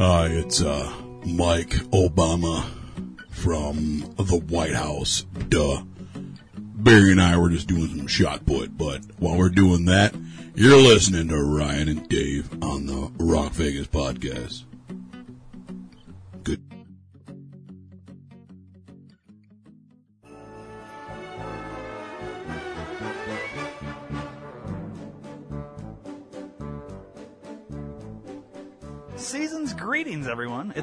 Hi, it's uh, Mike Obama from the White House. Duh. Barry and I were just doing some shot put, but while we're doing that, you're listening to Ryan and Dave on the Rock Vegas podcast.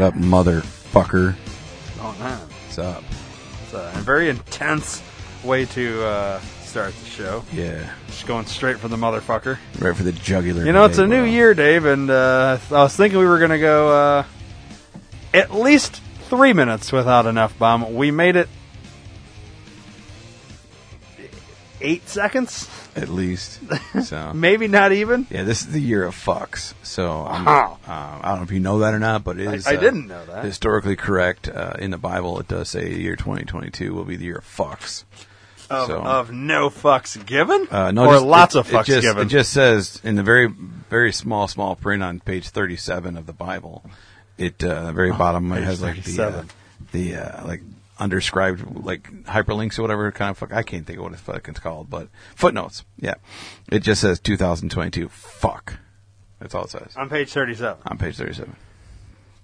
What up, motherfucker? Oh, man. What's up? It's a very intense way to uh, start the show. Yeah, Just going straight for the motherfucker. right for the jugular. You know, it's a new year, Dave, and uh, I was thinking we were going to go uh, at least three minutes without an F bomb. We made it eight seconds, at least. So maybe not even. yeah, this is the year of fucks. So I'm, Wow. uh, I don't know if you know that or not, but it I- I uh, didn't know that. Historically correct uh, in the Bible, it does say the year 2022 will be the year of fucks. Of, So- of no fucks given, Uh, no, or just- lots it- of fucks it just, given. It just says in the very, very small, small print on page 37 of the Bible. It uh, the very bottom it Oh, has like the the uh, like undescribed like hyperlinks or whatever kind of fuck. I can't think of what it's fucking called, but footnotes. Yeah, it just says 2022. Fuck. That's all it says on page thirty-seven. on page 37.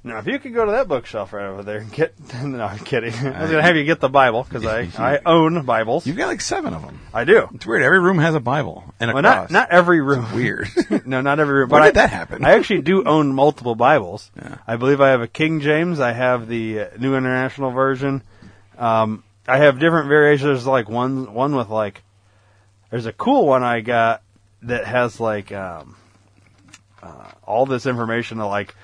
Now, if you could go to that bookshelf right over there and get, no, I'm kidding. I was going to have you get the Bible because I, I own Bibles. You've got like seven of them. I do. It's weird. Every room has a Bible and a Well, cross. not not every room. weird. no, not every room. But did I, that happen? I actually do own multiple Bibles. Yeah. I believe I have a King James. I have the uh, New International Version. Um, I have different variations. There's like one one with like. There's a cool one I got that has like um, uh, all this information of like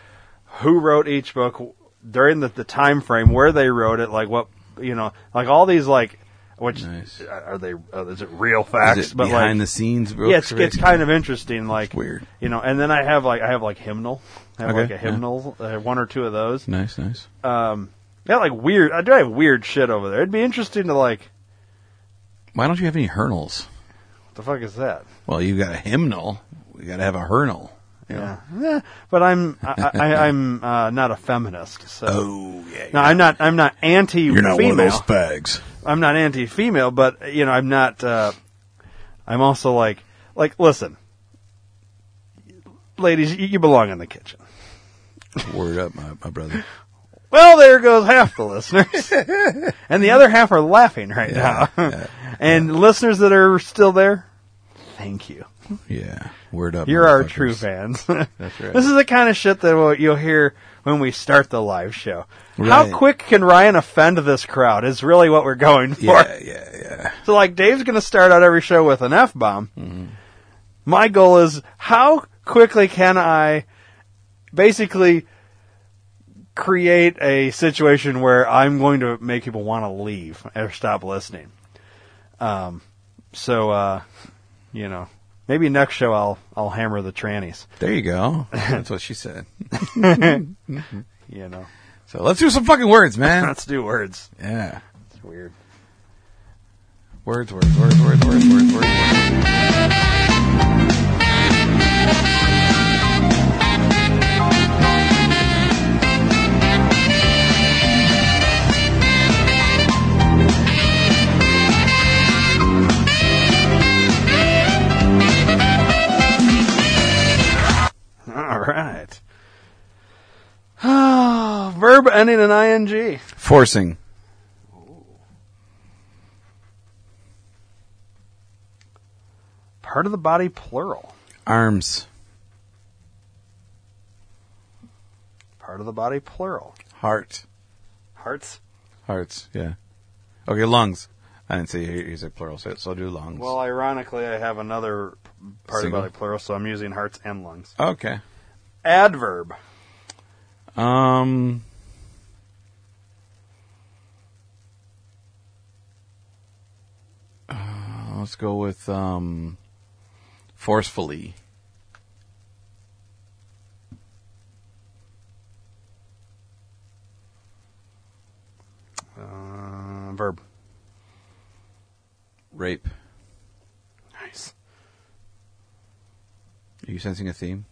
who wrote each book during the, the time frame, where they wrote it, like what you know, like all these like. Which Nice. are they? Uh, is it real facts? It but behind like, the scenes? Books yeah, it's, it's kind of interesting. Like Weird. you know. And then I have like I have like hymnal. I have Okay, like a hymnal. I have one or two of those. nice, nice. Um, yeah, like weird. I do have weird shit over there. It'd be interesting to like. Why don't you have any hurnals? What the fuck is that? Well, you got a hymnal. We got to have a hurnal. you know? Yeah, yeah. But I'm I, I, I'm uh, not a feminist. So Oh yeah. no, I'm not. I'm not anti. You're not female. one of those fags. I'm not anti-female, but you know, I'm not. Uh, I'm also like, like, listen, ladies, you, you belong in the kitchen. Word up, my, my brother. Well, there goes half the listeners, and the other half are laughing right now. yeah, and listeners that are still there, thank you. Yeah. Word up. You're our motherfuckers. true fans. That's right. This is the kind of shit that you'll hear when we start the live show. How Right. quick can Ryan offend this crowd? Is really what we're going for. Yeah, yeah, yeah. So like Dave's going to start out every show with an F bomb. Mm-hmm. My goal is how quickly can I basically create a situation where I'm going to make people want to leave or stop listening. Um, so uh, you know, maybe next show I'll I'll hammer the trannies. There you go. That's what she said. You know, So let's do some fucking words, man. let's do words. Yeah. It's weird. Words, words, words, words, words, words, words, words. All right. Verb ending in ing. Forcing. Part of the body, plural. Arms. Part of the body, plural. Heart. Hearts. Hearts. Yeah. Okay, lungs. I didn't say he said plural, so, so do lungs. Well, ironically, I have another part Single? of the body plural, so I'm using hearts and lungs. okay. Adverb. Um. uh, let's go with um, forcefully. Uh, verb. Rape. Nice. Are you sensing a theme?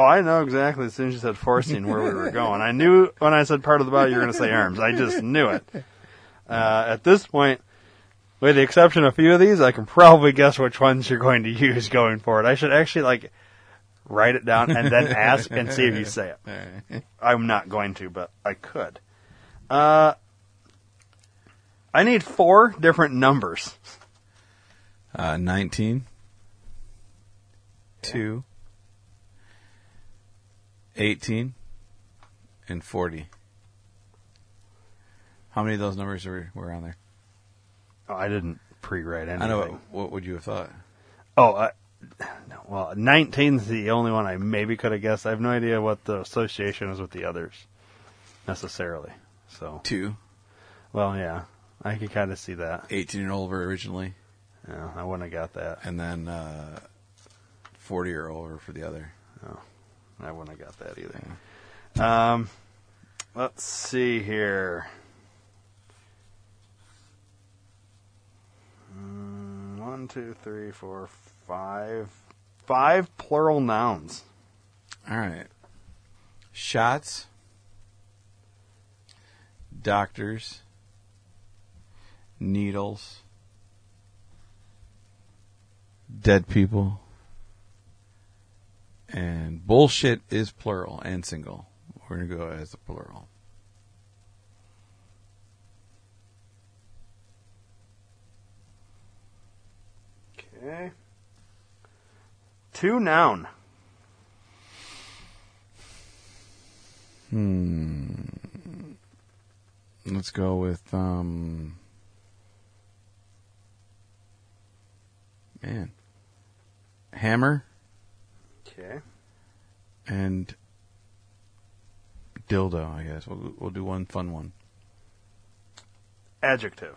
Oh, I know exactly as soon as you said forcing where we were going. I knew when I said part of the body you were going to say arms. I just knew it. Uh, at this point, with the exception of a few of these, I can probably guess which ones you're going to use going forward. I should actually like write it down and then ask and see if you say it. I'm not going to, but I could. Uh, I need four different numbers. Uh, 19. 2. 18. And 40. How many of those numbers were, were on there? Oh, I didn't pre-write anything. I know. What, what would you have thought? Oh, uh, no, well, 19's the only one I maybe could have guessed. I have no idea what the association is with the others necessarily. So, 2. well, yeah, I could kind of see that. 18 and over originally. Yeah, I wouldn't have got that. And then uh, 40 or over for the other. I wouldn't have got that either. Um, let's see here. Mm, One, two, three, four, five. Five plural nouns. All right. Shots. Doctors. Needles. Dead people. And bullshit is plural and single. We're going to go as the plural. Okay. Two noun. Hmm. Let's go with um. Man. Hammer Okay. and dildo. I guess we'll we'll do one fun one. Adjective.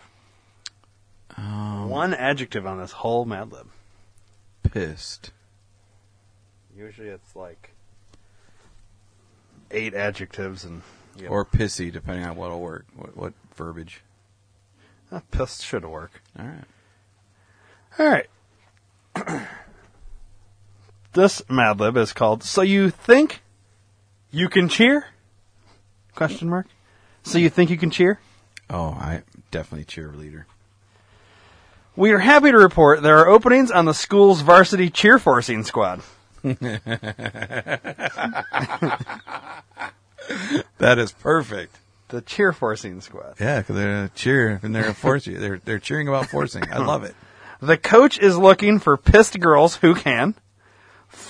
Um, One adjective on this whole Mad Lib. pissed. Usually it's like eight adjectives and or pissy, depending on what'll work. What, what verbiage? uh, pissed should work. All right. All right. this Mad Lib is called "So You Think You Can Cheer?" Question mark. So you think you can cheer? Oh, I definitely a cheerleader. We are happy to report there are openings on the school's varsity cheer forcing squad. That is perfect. The cheer forcing squad. Yeah, because they're a cheer and they're a force. They're they're cheering about forcing. I love it. The coach is looking for pissed girls who can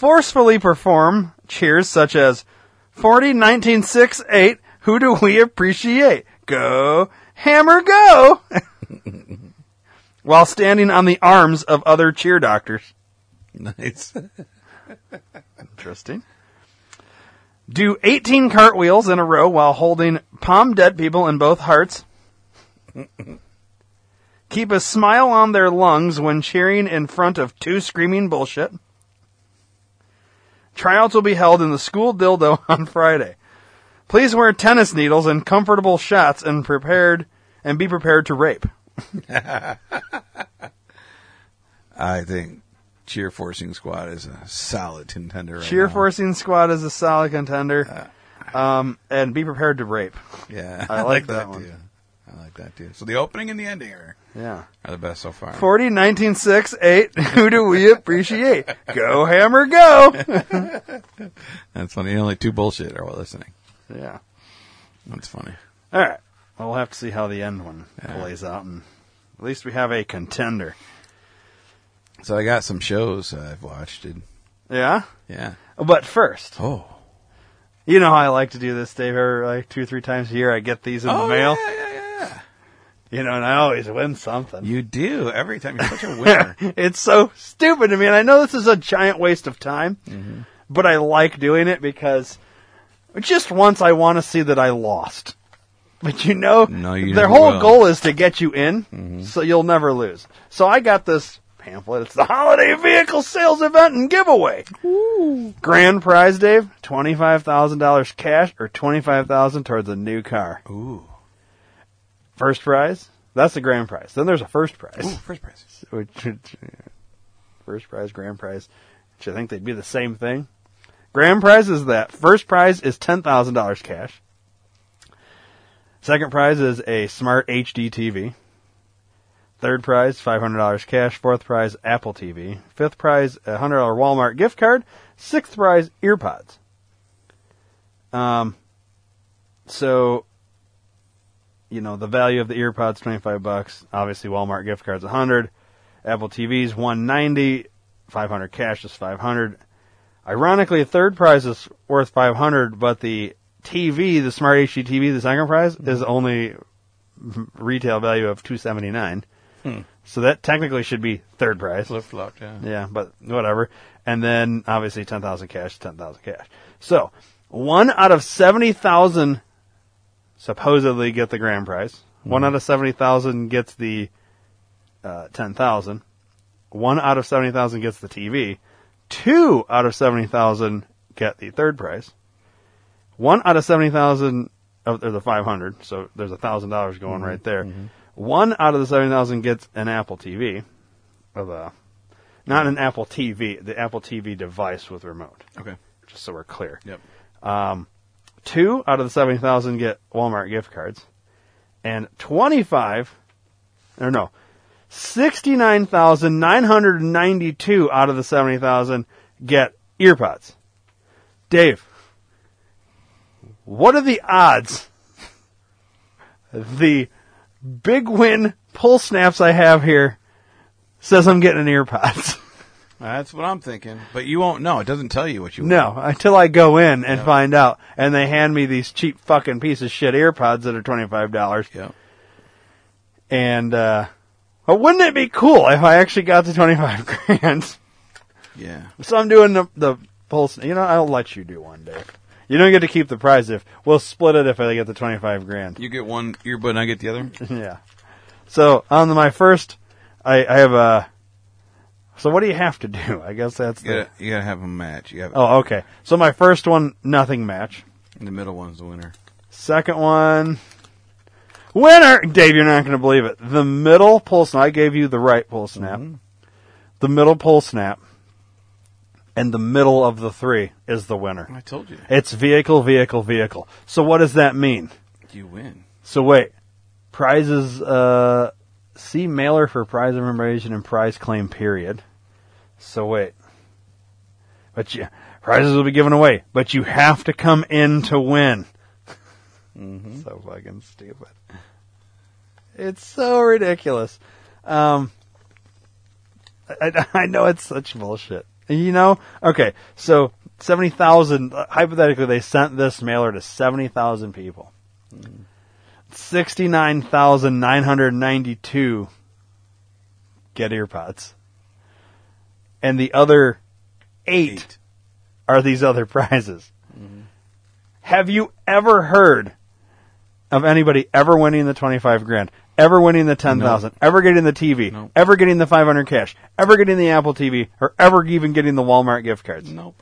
forcefully perform cheers such as 40, 19, 6, 8. Who do we appreciate? Go, hammer, go! While standing on the arms of other cheer doctors. Nice. Interesting. Do 18 cartwheels in a row while holding palm dead people in both hearts. Keep a smile on their lungs when cheering in front of two screaming bullshit. Tryouts will be held in the school dildo on Friday. Please wear tennis needles and comfortable shots and prepared and be prepared to rape. I think cheer forcing squad is a solid contender. Right Cheer now. forcing squad is a solid contender. Um, and be prepared to rape. Yeah, I like that one. Too. I like that too. So the opening and the ending are, Yeah. are the best so far. 40, 19, 6, 8. Who do we appreciate? Go, hammer, go! That's funny. Only two bullshit are listening. yeah. That's funny. All right. Well, we'll have to see how the end one plays out. And at least we have a contender. So I got some shows I've watched. Dude. Yeah? Yeah. But first, Oh. you know how I like to do this, Dave. Every like two or three times a year, I get these in oh the mail. Yeah, yeah, yeah, yeah. You know, and I always win something. You do every time. You're such a winner. it's so stupid to me, and I know this is a giant waste of time, mm-hmm. but I like doing it because just once I want to see that I lost. But you know, No, you their whole will. goal is to get you in, mm-hmm. so you'll never lose. So I got this pamphlet. It's the holiday vehicle sales event and giveaway. Grand prize, Dave: twenty five thousand dollars cash or twenty five thousand towards a new car. Ooh. First prize. That's the grand prize. Then there's a first prize. Ooh, first prize. which first prize, grand prize, which I think they'd be the same thing. Grand prize is that. First prize is ten thousand dollars cash. Second prize is a smart HD TV. Third prize, five hundred dollars cash. Fourth prize, Apple TV. Fifth prize, a hundred dollar Walmart gift card. Sixth prize, earpods. Um. So you know, the value of the earpods, 25 bucks. Obviously, Walmart gift cards, 100. Apple TVs, 190. 500 cash is 500. Ironically, a third prize is worth 500, but the TV, the Smart HD TV, the second prize, is hmm. only retail value of 279. Hmm. So that technically should be third prize. Flip flop, yeah. Yeah, but whatever. And then obviously 10,000 cash, 10,000 cash. So, one out of 70,000 supposedly get the grand prize. One mm-hmm. out of 70,000 gets the uh, 10,000. One out of 70,000 gets the TV. Two out of 70,000 get the third prize. One out of 70,000 of the 500, so there's a thousand dollars going mm-hmm. right there. Mm-hmm. One out of the 70,000 gets an Apple TV of a, not an Apple TV, the Apple TV device with remote, Okay. just so we're clear. Yep. Um, Two out of the 70,000 get Walmart gift cards. And 25, or no, 69,992 out of the 70,000 get earpods. Dave, what are the odds the big win pull snaps I have here says I'm getting an earpods? That's what I'm thinking. But you won't know. It doesn't tell you what you No, until I go in and find out, and they hand me these cheap fucking piece of shit earpods that are twenty five dollars. Yeah. And uh, but wouldn't it be cool if I actually got the twenty five grand? Yeah. so I'm doing the the pulse. You know, I'll let you do one day. You don't get to keep the prize if we'll split it if I get the twenty five grand. You get one earbud and I get the other? yeah. So on the, my first, I, I have a. So what do you have to do? I guess that's You the. gotta, you gotta have a match. You have Oh, okay. So my first one, nothing match. And the middle one's the winner. Second one, winner. Dave, you're not going to believe it. The middle pull snap. I gave you the right pull snap. The middle pull snap, and the middle of the three is the winner. I told you. It's vehicle, vehicle, vehicle. So what does that mean? You win. So wait, prizes. Uh, see mailer for prize information and prize claim period. So wait, but you prizes will be given away, but you have to come in to win. So fucking stupid. It's so ridiculous. Um, I, I know it's such bullshit. You know, okay, so seventy thousand. Hypothetically, they sent this mailer to seventy thousand people. 69,992 get earpods. And the other eight, Eight. are these other prizes. Mm-hmm. Have you ever heard of anybody ever winning the 25 grand? Ever winning the 10,000? Ever getting the TV? No. Ever getting the 500 cash? Ever getting the Apple TV? Or ever even getting the Walmart gift cards? Nope.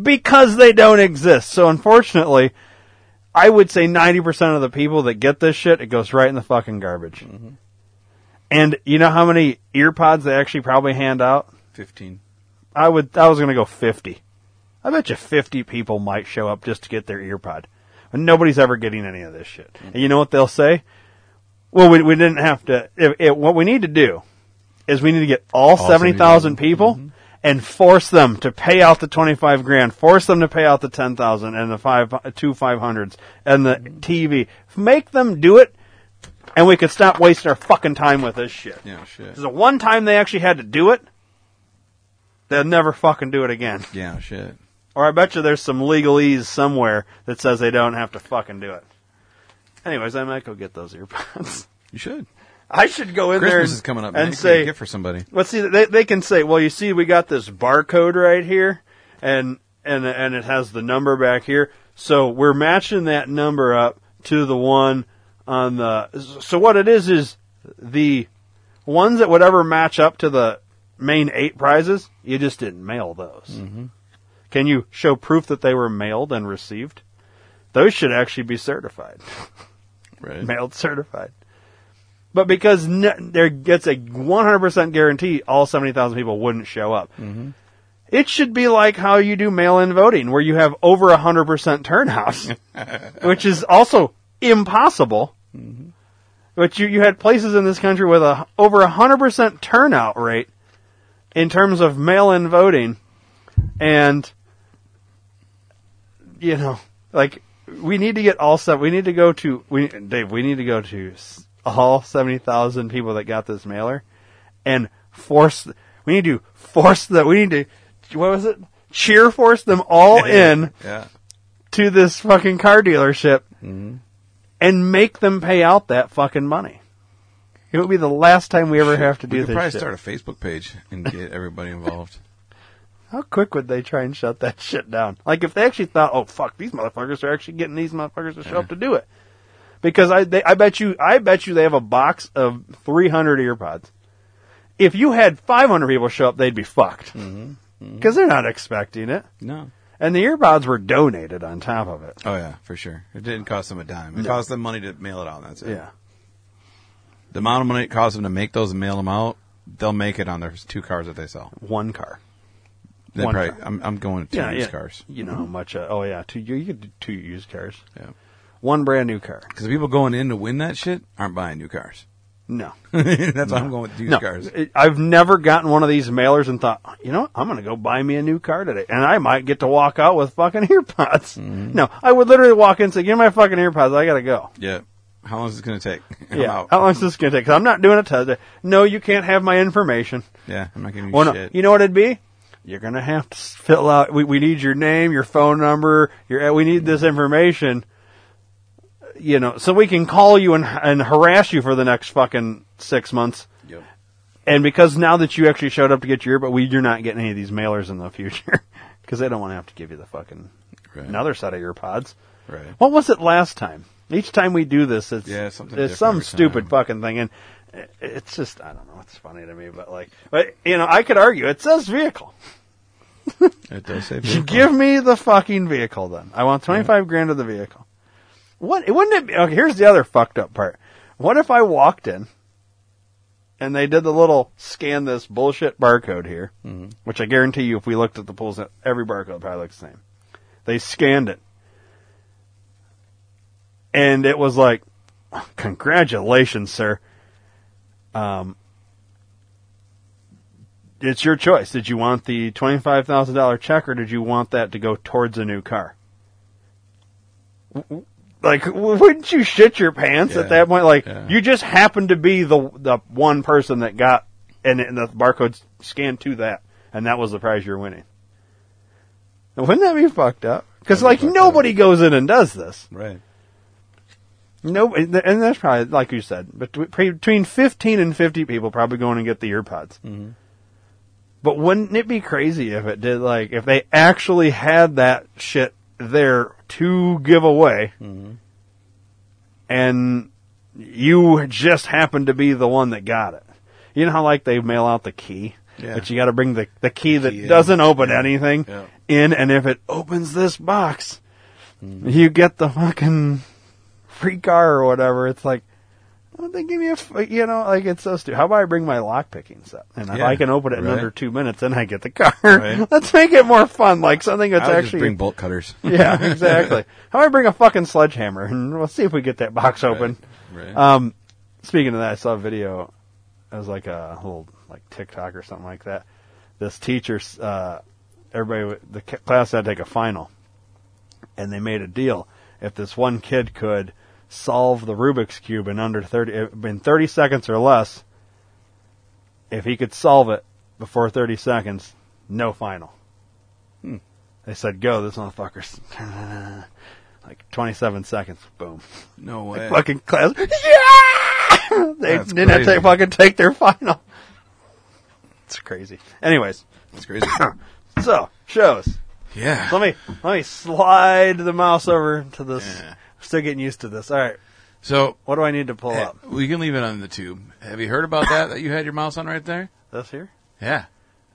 because they don't exist. So unfortunately, I would say 90% of the people that get this shit, it goes right in the fucking garbage. Mm-hmm. And you know how many earpods they actually probably hand out? 15. I would, I was gonna go 50. I bet you 50 people might show up just to get their earpod. And nobody's ever getting any of this shit. Mm-hmm. And you know what they'll say? Well, we, we didn't have to, if, if, what we need to do is we need to get all, 70,000 people mm-hmm. And force them to pay out the 25 grand, force them to pay out the 10,000 and the five, two 500s and the TV. Make them do it and we could stop wasting our fucking time with this shit. Yeah, shit. Because the one time they actually had to do it, they'll never fucking do it again. Yeah, shit. Or I bet you there's some legalese somewhere that says they don't have to fucking do it. Anyways, I might go get those earbuds. You should. I should go in there Christmas and, is coming up man. and You can get say, gift for somebody. Let's see. They they can say, well, you see, we got this barcode right here, and and and it has the number back here. So we're matching that number up to the one on the. So what it is is the ones that would ever match up to the main eight prizes. You just didn't mail those. Mm-hmm. Can you show proof that they were mailed and received? Those should actually be certified Right. mailed certified. But because n- there gets a 100% guarantee all 70,000 people wouldn't show up. Mm-hmm. It should be like how you do mail-in voting where you have over 100% turnout, which is also impossible. Mm-hmm. But you, you had places in this country with a over 100% turnout rate in terms of mail-in voting and you know, like we need to get all stuff. We need to go to we Dave. We need to go to all seventy thousand people that got this mailer, and force. We need to force that. We need to. What was it? Cheer force them all in Yeah. to this fucking car dealership, Mm-hmm. and make them pay out that fucking money. It would be the last time we ever have to do we could this. probably shit. start a Facebook page and get everybody involved. How quick would they try and shut that shit down? Like if they actually thought, oh fuck, these motherfuckers are actually getting these motherfuckers to show up to do it, because I they, I bet you I bet you they have a box of 300 earpods. If you had 500 people show up, they'd be fucked mm-hmm. Mm-hmm. because they're not expecting it, No. and the earpods were donated on top of it. Oh yeah, for sure. It didn't cost them a dime. It cost them money to mail it out. That's it. Yeah, The amount of money it costs them to make those and mail them out, they'll make it on their two cars that they sell. one car. They One probably. car. I'm, I'm going to two yeah, used yeah. cars. You know how mm-hmm. much? Uh, oh yeah, two you, you could do two used cars, Yeah. One brand new car. Because the people going in to win that shit aren't buying new cars. No. that's why I'm going with used no, cars. I've never gotten one of these mailers and thought, you know, what? I'm going to go buy me a new car today, and I might get to walk out with fucking earpods. Mm-hmm. No, I would literally walk in and say, "Give me my fucking earpods. I got to go." Yeah. How long is this going to take? Yeah. How long is this going to take? Because I'm not doing it today. No, you can't have my information. Yeah, I'm not giving you Well, no, shit. you know what it'd be? You're going to have to fill out. We, we need your name, your phone number. Your we need this information. You know, so we can call you and and harass you for the next fucking six months. Yep. And because now that you actually showed up to get your, but we, you're not getting any of these mailers in the future because they don't want to have to give you the fucking Right. another set of your pods. Right. What was it last time? Each time we do this, it's Yeah, something it's some stupid time. fucking thing, and it's just I don't know. It's funny to me, but like, but you know, I could argue it says vehicle. It does say vehicle. Give me the fucking vehicle then. I want twenty five grand of the vehicle. What wouldn't it be? Okay, here's the other fucked up part. What if I walked in and they did the little scan this bullshit barcode here, Mm-hmm. which I guarantee you, if we looked at the pools, every barcode probably looks the same. They scanned it, and it was like, "Congratulations, sir." Um, it's your choice. Did you want the twenty-five thousand dollar check, or did you want that to go towards a new car? Like, wouldn't you shit your pants Yeah. at that point? Like, Yeah. you just happened to be the the one person that got, and, and the barcode scanned to that, and that was the prize you're winning. Now, wouldn't that be fucked up? Because like be nobody goes in and does this. Right. No, and that's probably like you said, between between fifteen and fifty people probably going and get the earpods. Mm-hmm. But wouldn't it be crazy if it did like if they actually had that shit there to give away, Mm-hmm. and you just happen to be the one that got it? You know how like they mail out the key, Yeah. but you got to bring the the key that Key in. doesn't open Yeah. anything Yeah. in, and if it opens this box, Mm-hmm. you get the fucking free car or whatever. It's like, don't they give me a, f- you know, like it's so stupid. How about I bring my lock picking set? And if Yeah, I can open it in right. under two minutes, then I get the car. Right. Let's make it more fun, like something that's I would actually. just bring bolt cutters. yeah, exactly. How about I bring a fucking sledgehammer and we'll see if we get that box open. Right. Um, speaking of that, I saw a video. It was like a little like TikTok or something like that. This teacher, uh, everybody, the class had to take a final, and they made a deal. If this one kid could solve the Rubik's cube in under thirty, in thirty seconds or less, if he could solve it before thirty seconds, no final. Hmm. They said, "Go, this motherfucker's." Like 27 seconds, boom. no way. Fucking class. Yeah! they That's didn't have to fucking take their final. It's crazy. Anyways, It's crazy. so shows. yeah. Let me let me slide the mouse over to this. Yeah. Still getting used to this. All right, So what do I need to pull up? we can leave it on the tube. Have you heard about that? That you had your mouse on right there? This here? Yeah.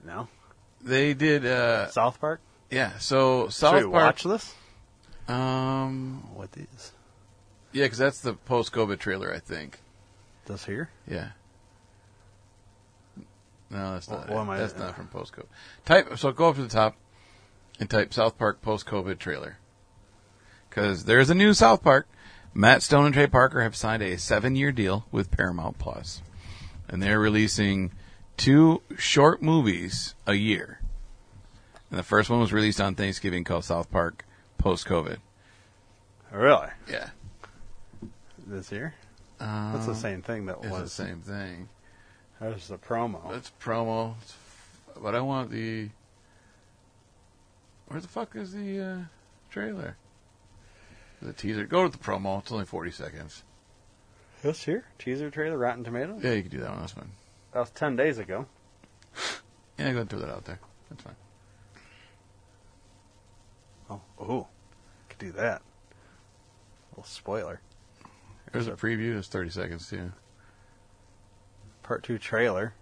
No. They did. uh South Park. Yeah. So South Should we Park. watch this? Um. What is Yeah, because that's the post-COVID trailer, I think. this here? Yeah. No, that's not. What- what am I- that's not from post-COVID. Type. So go up to the top and type South Park post-COVID trailer. Because there's a new South Park. Matt Stone and Trey Parker have signed a seven-year deal with Paramount Plus, and they're releasing two short movies a year. And the first one was released on Thanksgiving called South Park Post-COVID. Really? Yeah. This year? Um, That's the same thing that was. The same thing. There's the promo. It's promo, it's f- but I want the. Where the fuck is the uh, trailer? The teaser. Go to the promo. It's only forty seconds. This here? Teaser trailer, Rotten Tomatoes. Yeah, you can do that one. That's fine. That was ten days ago. Yeah, go ahead and throw that out there. That's fine. Oh, oh, could do that. little spoiler. There's a preview. It's thirty seconds too. Part two trailer.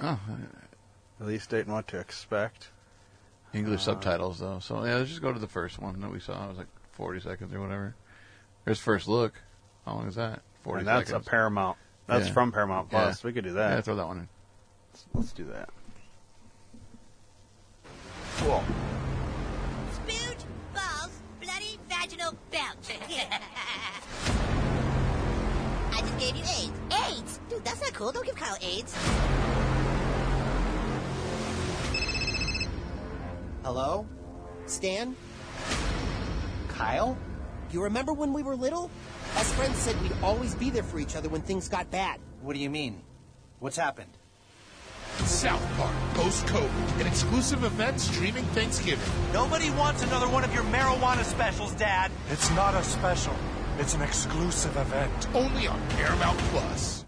Oh, Release date and what to expect. English Uh, subtitles though. So yeah, let's just go to the first one that we saw. I was like forty seconds or whatever. There's first look. How long is that? Forty and that's seconds. a Paramount. That's Yeah. from Paramount Yeah. Plus. We could do yeah, that. throw that one in. Let's do that. Cool. Spooge, balls, bloody vaginal belch. I just gave you AIDS. AIDS? Dude, that's not cool. Don't give Kyle AIDS. Hello? Stan? Kyle? You remember when we were little? Us friends said we'd always be there for each other when things got bad. What do you mean? What's happened? South Park Post COVID, an exclusive event streaming Thanksgiving. Nobody wants another one of your marijuana specials, Dad. It's not a special. It's an exclusive event. Only on Paramount Plus.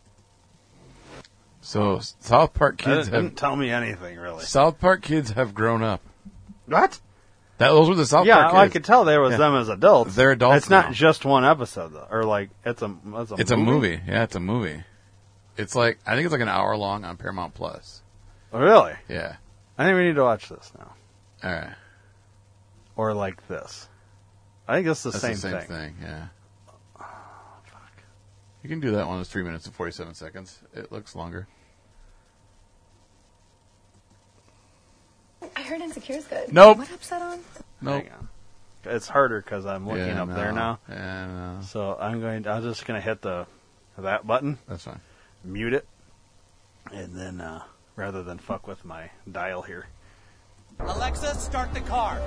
So South Park That kids didn't have tell me anything really. South Park kids have grown up. What? That those were the South yeah, Park I kids. could tell there was Yeah. them as adults. They're adults It's not now. just one episode though, or like it's a it's a It's a movie. Yeah, it's a movie. It's like I think it's like an hour long on Paramount Plus. Oh, really? Yeah. I think we need to watch this now, All right. or like this. I think it's the That's same, the same thing. Yeah. Oh, you can do that one. It's three minutes and forty-seven seconds. It looks longer. I heard Insecure's good. Nope. What upset on? Nope. It's harder because I'm looking Yeah, up there no. now. Yeah, no. So I'm going. I'm just going to hit the that button, That's fine. mute it, and then uh, rather than fuck with my dial here. Alexa, start the car.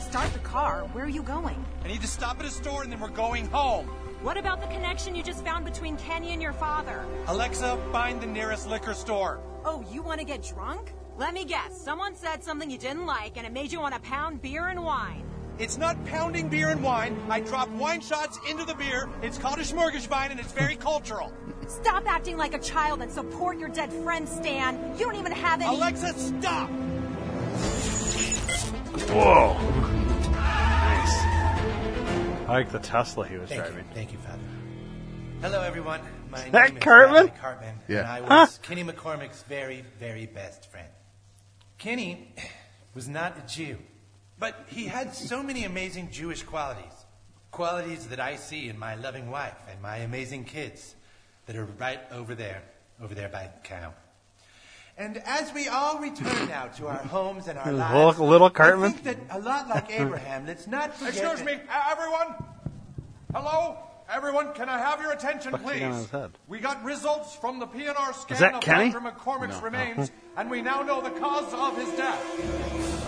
Start the car. Where are you going? I need to stop at a store and then we're going home. What about the connection you just found between Kenny and your father? Alexa, find the nearest liquor store. Oh, you want to get drunk? Let me guess. Someone said something you didn't like and it made you want to pound beer and wine. It's not pounding beer and wine. I drop wine shots into the beer. It's called a smorgasbord and it's very cultural. Stop acting like a child and support your dead friend, Stan. You don't even have any. Alexa, stop! Whoa! Nice. I like the Tesla he was Thank driving. you. Thank you, Father. Hello, everyone. My That name is Cartman? Cartman, Yeah. and I Huh? was Kenny McCormick's very, very best friend. Kenny was not a Jew, but he had so many amazing Jewish qualities. Qualities that I see in my loving wife and my amazing kids that are right over there, over there by the cow. And as we all return now to our homes and our Little- lives, little Cartman? I think that a lot like Abraham, let's not forget. Excuse that- me, everyone. Hello, everyone. Can I have your attention, Fuck's please? got on his head? We got results from the PNR scan that of Kenny? Dr. McCormick's No. remains, and we now know the cause of his death.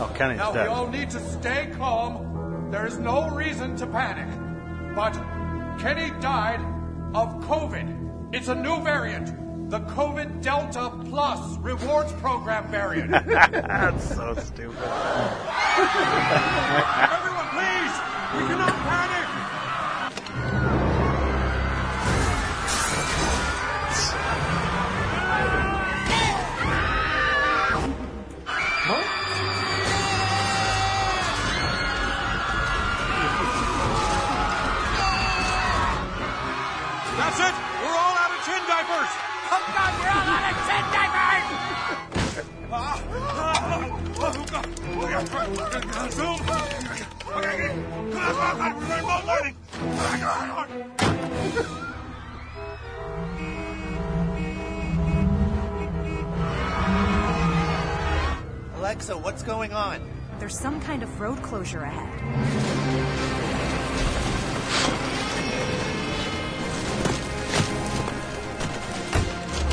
Oh, Kenny's Now dead. we all need to stay calm. There is no reason to panic. But Kenny died of COVID. It's a new variant. The COVID Delta Plus rewards program variant. That's so stupid. Everyone, please! We cannot Alexa, what's going on? There's some kind of road closure ahead.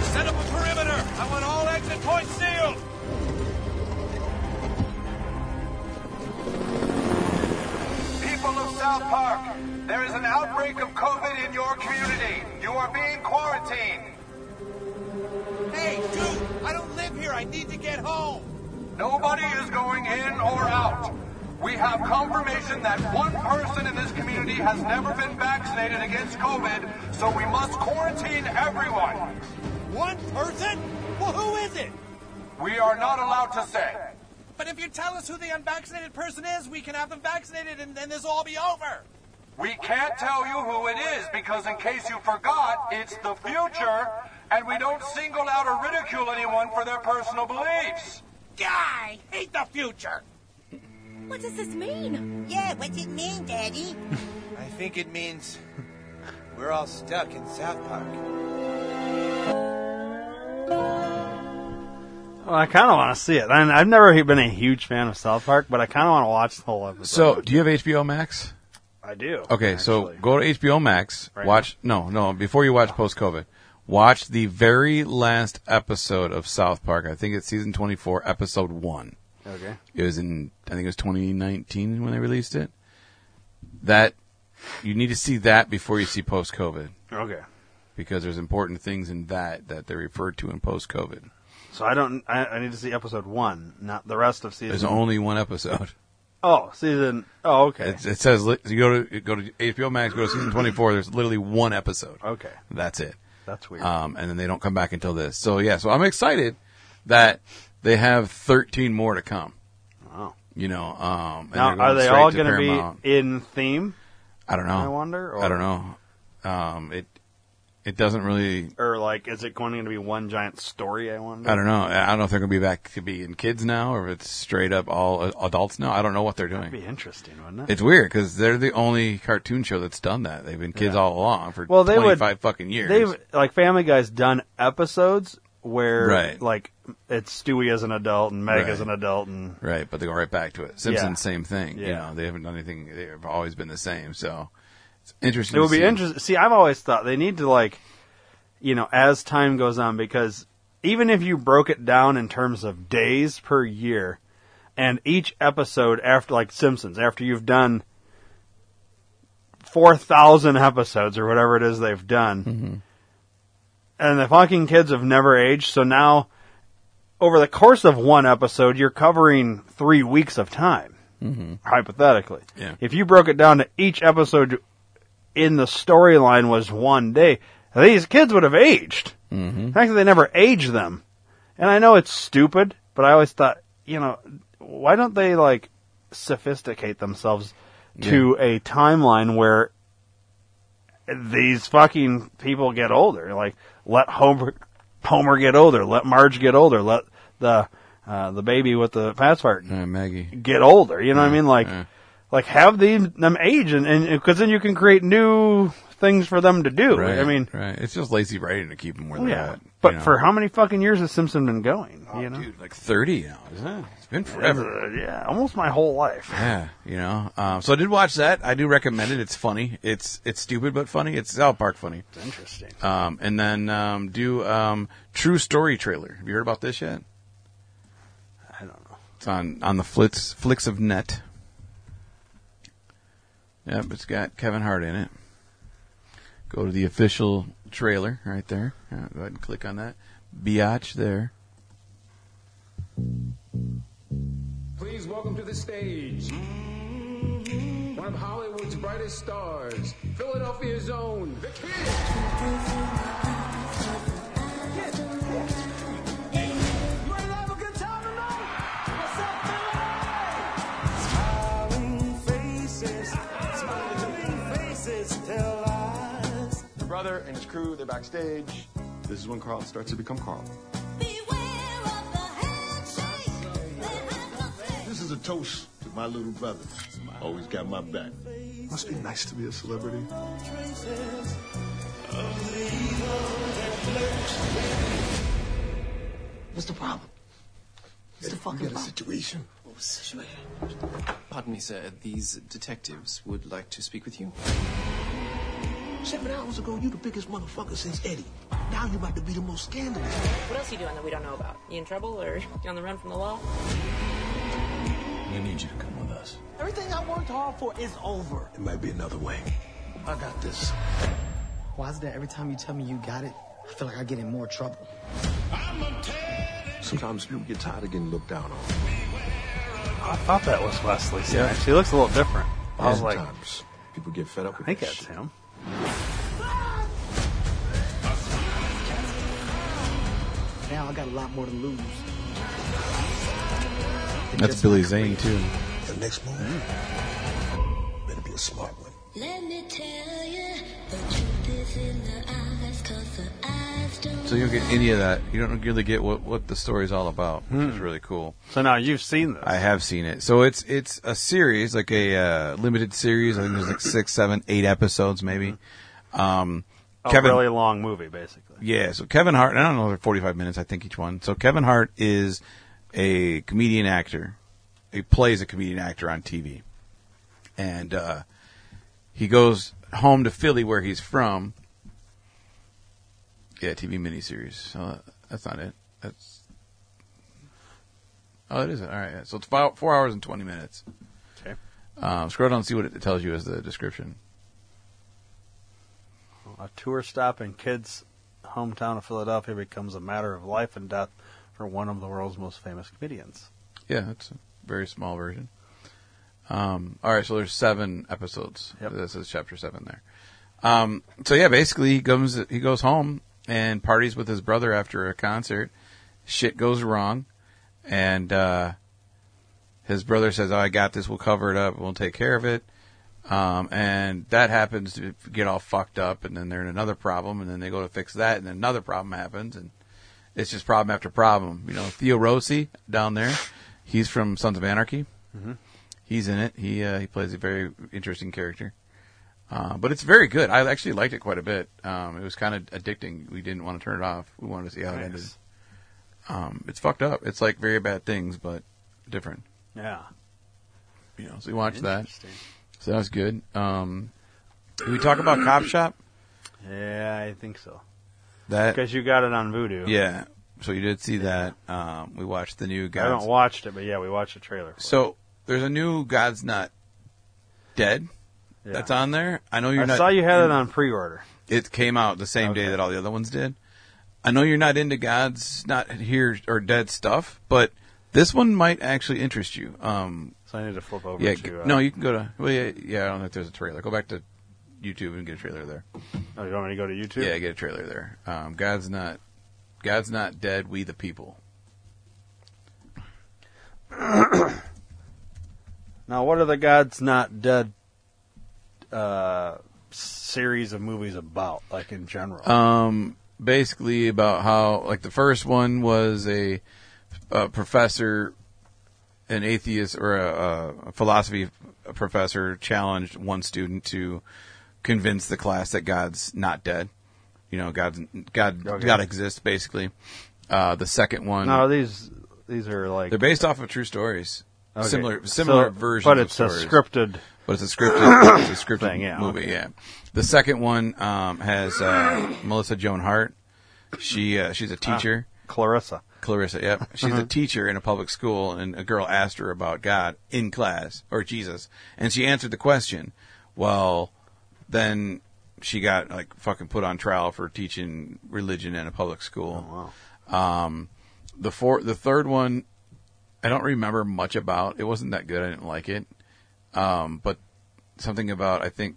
Set up a perimeter! I want all exit points sealed! South Park, there is an outbreak of COVID in your community. You are being quarantined. Hey, dude, I don't live here. I need to get home. Nobody is going in or out. We have confirmation that one person in this community has never been vaccinated against COVID, so we must quarantine everyone. One person? Well, who is it? We are not allowed to say. But if you tell us who the unvaccinated person is, we can have them vaccinated and then this will all be over. We can't tell you who it is because, in case you forgot, it's the future, and we don't single out or ridicule anyone for their personal beliefs. I hate the future. What does this mean? Yeah, what what's it mean, Daddy? I think it means we're all stuck in South Park. Well, I kind of want to see it. I, I've never been a huge fan of South Park, but I kind of want to watch the whole episode. So, do you have HBO Max? I do. Okay, so go to HBO Max. Right watch no, no. Before you watch post COVID, watch the very last episode of South Park. I think it's season twenty four, episode one. Okay. It was in I think it was twenty nineteen when they released it. That you need to see that before you see post COVID Okay. because there's important things in that that they referred to in post COVID. So I don't. I, I need to see episode one, not the rest of season. There's only one episode. Oh, season. Oh, okay. It, it says li- you go to go to HBO Max, go to season 24. There's literally one episode. Okay. That's it. That's weird. Um, and then they don't come back until this. So yeah, so I'm excited that they have 13 more to come. Wow. You know, um, and now, are they all going to be in theme? I don't know. I wonder. Or, I don't know. Um, it it doesn't really. Or like, is it going to be one giant story? I wonder. I don't know. I don't know if they're going to be back to being kids now, or if it's straight up all adults now. I don't know what they're doing. That'd be interesting, wouldn't it? It's weird because they're the only cartoon show that's done that. They've been kids Yeah. all along for well, they 25 would fucking years. They've like Family Guy's done episodes where Right. like it's Stewie as an adult and Meg Right. as an adult and Right, but they go right back to it. Simpsons, Yeah. same thing. You Yeah. know, they haven't done anything. They've always been the same. So interesting. it would be interesting. See, I've always thought they need to like, you know, as time goes on, because even if you broke it down in terms of days per year, and each episode after like Simpsons, after you've done four thousand episodes or whatever it is they've done, Mm-hmm. and the fucking kids have never aged, so now over the course of one episode, you're covering three weeks of time, Mm-hmm. hypothetically. Yeah. If you broke it down to each episode in the storyline was one day, these kids would have aged. Mm-hmm. The fact that they never aged them. And I know it's stupid, but I always thought, you know, why don't they like sophisticate themselves to a timeline where these fucking people get older? Like, let Homer, Homer get older, let Marge get older, let the, uh, the baby with the fast part Uh, Maggie. get older. You know what I mean? Like, yeah. Like have them them age, and because then you can create new things for them to do. Right. I mean, right. It's just lazy writing to keep them where they're yeah. at. But know. for how many fucking years has Simpson been going? you know, dude, like 30 now, isn't it? It's been forever. Uh, yeah, almost my whole life. Yeah, you know. Um, so I did watch that. I do recommend it. It's funny. It's it's stupid but funny. It's South Park funny. It's interesting. Um, and then um, do um, True Story trailer. Have you heard about this yet? I don't know. It's on on the Flits Flicks of Net. Yep, it's got Kevin Hart in it. Go to the official trailer right there. Go ahead and click on that. Biatch there. Please welcome to the stage one of Hollywood's brightest stars, Philadelphia's own, the Kid. Brother and his crew, they're backstage. This is when Carl starts to become Carl. This is a toast to my little brother. Always got my back. Must be nice to be a celebrity. What's the problem? What's the fucking got a situation? What was the situation? Pardon me, sir. These detectives would like to speak with you. Seven hours ago, you the biggest motherfucker since Eddie. Now you about to be the most scandalous. What else are you doing that we don't know about? You in trouble or you on the run from the law? We need you to come with us. Everything I worked hard for is over. It might be another way. I got this. Why is that every time you tell me you got it, I feel like I get in more trouble? Sometimes people get tired of getting looked down on. I thought that was Wesley Snipes. He looks a little different. I was like, Sometimes people get fed up with I with think that that's shit. him. Now I got a lot more to lose. That's Billy Zane too. The next move better be a smart one. Let me tell you, the truth is in the eyes, So you don't get any of that. You don't really get what what the story's all about, which is really cool. So now you've seen this. I have seen it. So it's it's a series, like a uh, limited series. I think there's like six, seven, eight episodes, maybe. Um, A really long movie, basically. Yeah, so Kevin Hart, I don't know, they're 45 minutes, I think, each one. So Kevin Hart is a comedian actor. He plays a comedian actor on TV. And uh, he goes home to Philly, where he's from. Yeah, TV miniseries. So that's not it. That's. Oh, it is it. All right. yeah. So it's five, four hours and 20 minutes. Okay. Um, scroll down and see what it tells you as the description. A tour stop in Kids' hometown of Philadelphia becomes a matter of life and death for one of the world's most famous comedians. Yeah, it's a very small version. Um, all right, so there's seven episodes. Yep. This is chapter seven there. Um, so yeah, basically he comes he goes home and parties with his brother after a concert. Shit goes wrong, and uh, his brother says, "Oh, I got this. We'll cover it up. We'll take care of it." Um, and that happens to get all fucked up, and then they're in another problem, and then they go to fix that, and another problem happens, and it's just problem after problem. You know, Theo Rossi down there, he's from Sons of Anarchy. Mhm. He's in it. He uh, he plays a very interesting character. Uh, but it's very good. I actually liked it quite a bit. Um, it was kind of addicting. We didn't want to turn it off. We wanted to see how it ended. Um, it's fucked up. It's like very bad things, but different. Yeah. You know, so we watched that. So that was good. Um, did we talk about Copshop? Yeah, I think so. That Because you got it on Vudu. yeah. So you did see that. Um, we watched the new I haven't watched it, but yeah, we watched the trailer. So there's a new God's Not Dead Yeah. that's on there. I know you're I not. saw you had it on pre-order. It came out the same day that all the other ones did. I know you're not into God's Not Here or Dead stuff, but this one might actually interest you. Um, So I need to flip over yeah, to. Uh, no, you can go to. Well, yeah, yeah, I don't know if there's a trailer. Go back to YouTube and get a trailer there. Oh, you want me to go to YouTube? Yeah, get a trailer there. Um, God's not. God's not dead. We the people. Now, what are the God's Not Dead uh, series of movies about, like in general? Um, basically about how like the first one was a, a professor, an atheist or a, a philosophy professor challenged one student to convince the class that God's not dead. You know, God's God Okay. God exists basically. Uh, the second one, no, these these are like they're based off of true stories. Okay. Similar similar So- versions, but it's a stories. scripted- But it's a scripted, it's a scripted Thing, yeah, movie. okay. Yeah. The second one um, has uh, Melissa Joan Hart. She uh, she's a teacher. Clarissa. Clarissa. Yep. She's a Mhm. teacher in a public school, and a girl asked her about God in class or Jesus, and she answered the question. Well, then she got like fucking put on trial for teaching religion in a public school. Um, the four, the third one, I don't remember much about. It wasn't that good. I didn't like it. Um, but something about I think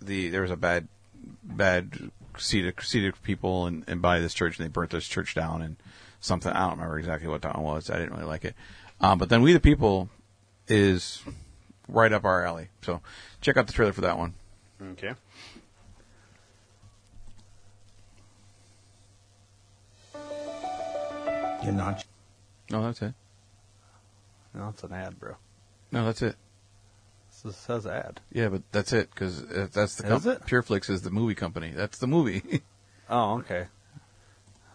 the there was a bad bad seed of, seed of people and, and by this church and they burnt this church down and something I don't remember exactly what that one was. I didn't really like it. Um, but then we the people is right up our alley. So check out the trailer for that one. Okay. You're not. No, that's it. No, it's an ad, bro. No, that's it. This says ad. Yeah, but that's it because uh, that's the Is it? Pure Flix is the movie company. That's the movie. Oh, okay.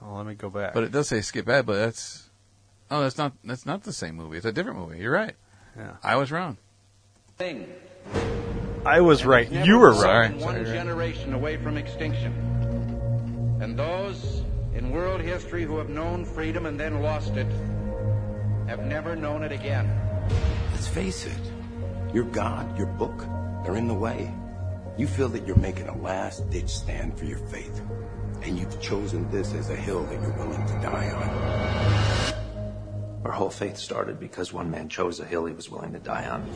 Well, let me go back. but it does say skip ad, but that's Oh, that's not that's not the same movie. It's a different movie. You're right. Yeah. I was wrong. Thing. I was right. You were been right. One generation away from extinction. And those in world history who have known freedom and then lost it have never known it again. Let's face it. Your God, your book, they're in the way. You feel that you're making a last ditch stand for your faith. And you've chosen this as a hill that you're willing to die on. Our whole faith started because one man chose a hill he was willing to die on.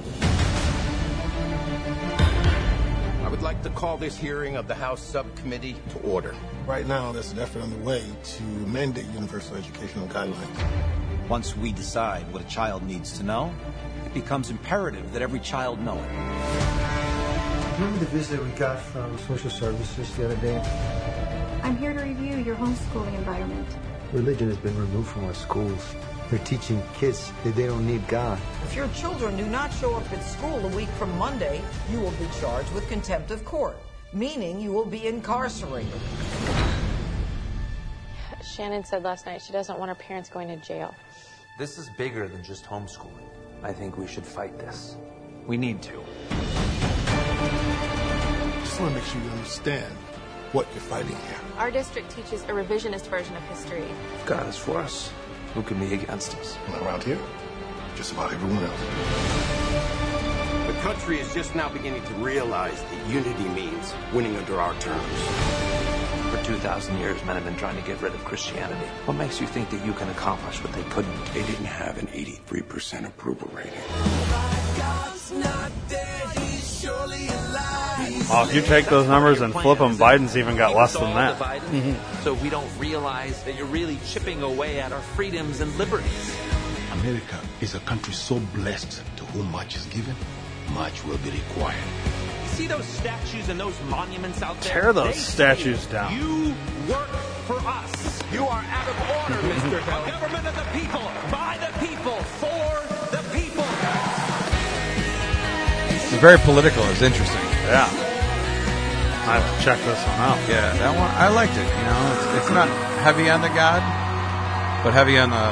I would like to call this hearing of the House Subcommittee to order. Right now, there's an effort underway to mandate universal educational guidelines. Once we decide what a child needs to know, it becomes imperative that every child know it. Remember the visit we got from social services the other day? I'm here to review your homeschooling environment. Religion has been removed from our schools. They're teaching kids that they don't need God. If your children do not show up at school a week from Monday, you will be charged with contempt of court, meaning you will be incarcerated. Shannon said last night she doesn't want her parents going to jail. This is bigger than just homeschooling. I think we should fight this. We need to. Just want to make sure you understand what you're fighting here. Our district teaches a revisionist version of history. If God is for us, who can be against us? Around here, just about everyone else. The country is just now beginning to realize that unity means winning under our terms. For 2,000 years, men have been trying to get rid of Christianity. What makes you think that you can accomplish what they couldn't? They didn't have an 83% approval rating. Well, if you take those numbers and flip them, Biden's even got less than that. Mm-hmm. So we don't realize that you're really chipping away at our freedoms and liberties. America is a country so blessed to whom much is given, much will be required. You see those statues and those monuments out there? Tear those They statues say down. You work for us. You are out of order, Mr. Hill. A government of the people, by the people, for the people. It's very political. It's interesting. Yeah. I have to check this one out. Yeah, that one I liked it. You know, it's, it's not heavy on the God, but heavy on the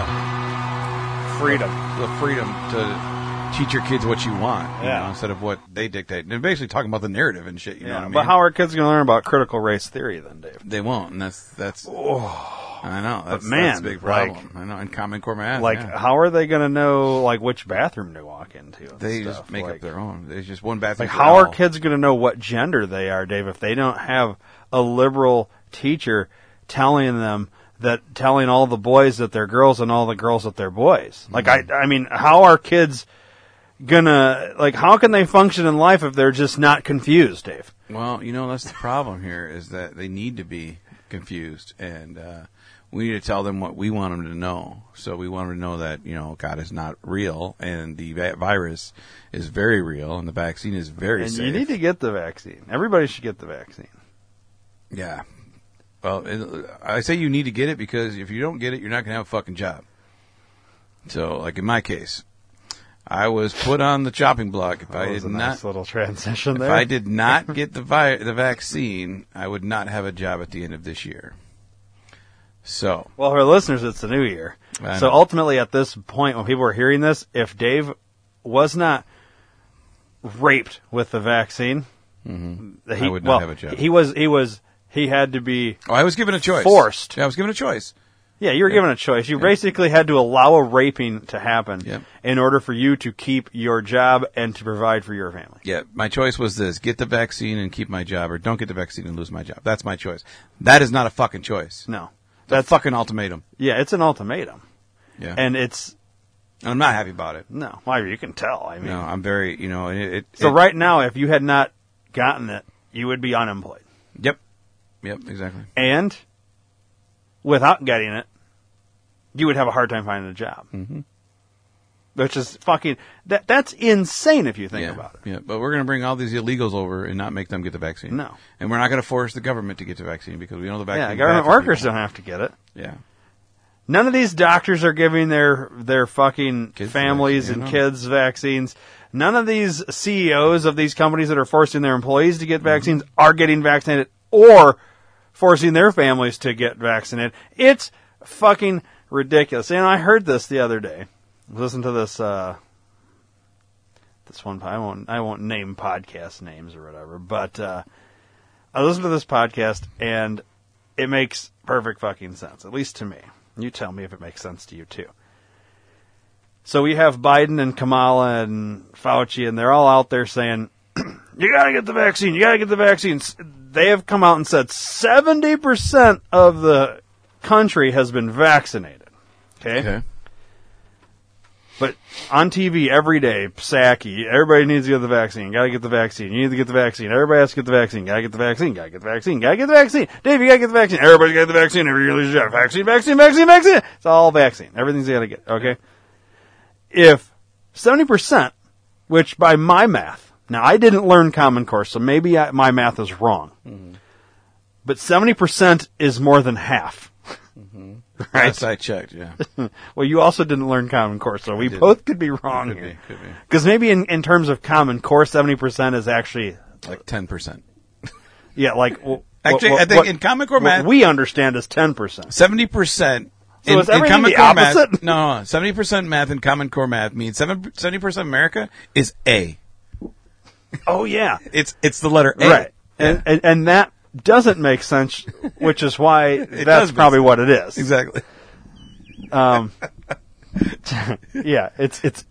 freedom, the freedom to teach your kids what you want. You Yeah. know, instead of what they dictate. They're basically talking about the narrative and shit. You know what I mean? but how are kids going to learn about critical race theory then, Dave? They won't, and that's that's. Oh. I know. That's, But man, that's a big problem. like- I know. And Common Core math. like, yeah. how are they going to know like which bathroom to walk into? they stuff? just make Like- up their own. There's just one bathroom. Like, how are kids going to know what gender they are, Dave, if they don't have a liberal teacher telling them that, telling all the boys that they're girls and all the girls that they're boys? Like, I, mm-hmm. I mean, how are kids gonna, like, how can they function in life if they're just not confused, Dave? Well, you know that's the problem here is that they need to be confused, and uh, we need to tell them what we want them to know. So we want them to know that you know God is not real, and the va- virus is very real, and the vaccine is very and safe. you need to get the vaccine. Everybody should get the vaccine. Yeah. Well, it, I say you need to get it because if you don't get it, you're not going to have a fucking job. So, like in my case, I was put on the chopping block. If I That was did a not, nice little transition there. if. I did not get the vi- the vaccine, I would not have a job at the end of this year. So, Well, for listeners, it's the new year. I So know. ultimately, at this point, when people are hearing this, if Dave was not raped with the vaccine, Mm-hmm. he, I would not well, have a job. He was. He was. He had to be. Oh, I was given a choice. Forced. Yeah, I was given a choice. Yeah, you were given a choice. You basically had to allow a raping to happen in order for you to keep your job and to provide for your family. Yeah, my choice was this: get the vaccine and keep my job, or don't get the vaccine and lose my job. That's my choice. That is not a fucking choice. No, that's a fucking ultimatum. Yeah, it's an ultimatum. Yeah, And it's. I'm not happy about it. No, well, you can tell. I mean, no, I'm very, you know, it. it so it- right now, if you had not gotten it, you would be unemployed. Yep. Yep. Exactly. And without getting it, you would have a hard time finding a job. Mm-hmm. Which is fucking that that's insane if you think yeah, about it. Yeah, but we're going to bring all these illegals over and not make them get the vaccine. No. and we're not going to force the government to get the vaccine because we know the vaccine. Yeah, government workers people. don't have to get it. Yeah. None of these doctors are giving their their fucking families vaccine, and no. kids vaccines. None of these CEOs of these companies that are forcing their employees to get Mm-hmm. vaccines are getting vaccinated or forcing their families to get vaccinated. It's fucking ridiculous. And I heard this the other day. Listen to this. Uh, this one. I won't. I won't name podcast names or whatever. But uh, I listened to this podcast, and it makes perfect fucking sense. At least to me. You tell me if it makes sense to you too. So we have Biden and Kamala and Fauci, and they're all out there saying, "You got to get the vaccine. You got to get the vaccine." They have come out and said seventy percent of the country has been vaccinated. Okay. Okay. But on TV every day, Psaki, everybody needs to get the vaccine. Gotta get the vaccine. You need to get the vaccine. Everybody has to get the vaccine. Gotta get the vaccine. Gotta get the vaccine. Gotta get the vaccine. Dave, you gotta get the vaccine. Everybody gotta get the vaccine. Every year a vaccine, vaccine, vaccine, vaccine. It's all vaccine. Everything's gotta get. Okay. If 70%, which by my math, now I didn't learn Common Core, so maybe I, my math is wrong. Mm-hmm. But 70% is more than half. Mm-hmm. Right? Last I checked, yeah. well, you also didn't learn Common Core, so we both could be wrong Could here. be, could be. Because maybe in, in terms of Common Core, 70% is actually. Like 10%. Yeah, like. w- Actually, what- I think what- in Common Core math- we understand is 10%. Seventy percent. So is everything the opposite? math, no, seventy percent math and Common Core math means seventy percent America is A. Oh yeah, it's it's the letter A. Right. And, and, and that doesn't make sense, which is why that's probably sense. what it is. Exactly. Um, yeah, it's it's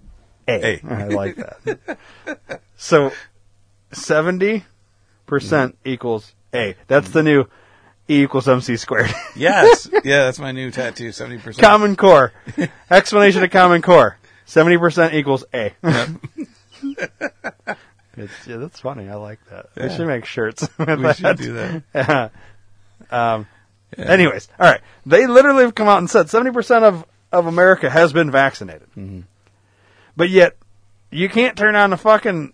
A. A. I like that. So seventy percent equals A. That's the new E equals MC squared. Yes, yeah, that's my new tattoo. Seventy percent. Common Core. Explanation of Common Core. Seventy percent equals A. It's, yeah, that's funny. I like that. We should make shirts. With We should that. do that. Yeah. um, Yeah. Anyways, all right. They literally have come out and said seventy percent of of America has been vaccinated, Mm-hmm. but yet you can't turn on the fucking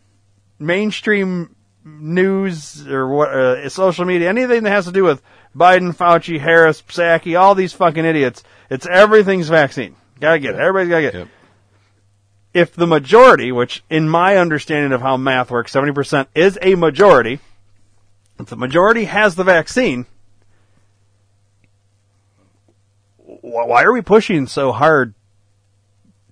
mainstream news or what uh, social media, anything that has to do with Biden, Fauci, Harris, Psaki, all these fucking idiots. It's everything's vaccine. Gotta get it. Everybody's gotta get it. If the majority, which in my understanding of how math works, 70% is a majority, if the majority has the vaccine, why are we pushing so hard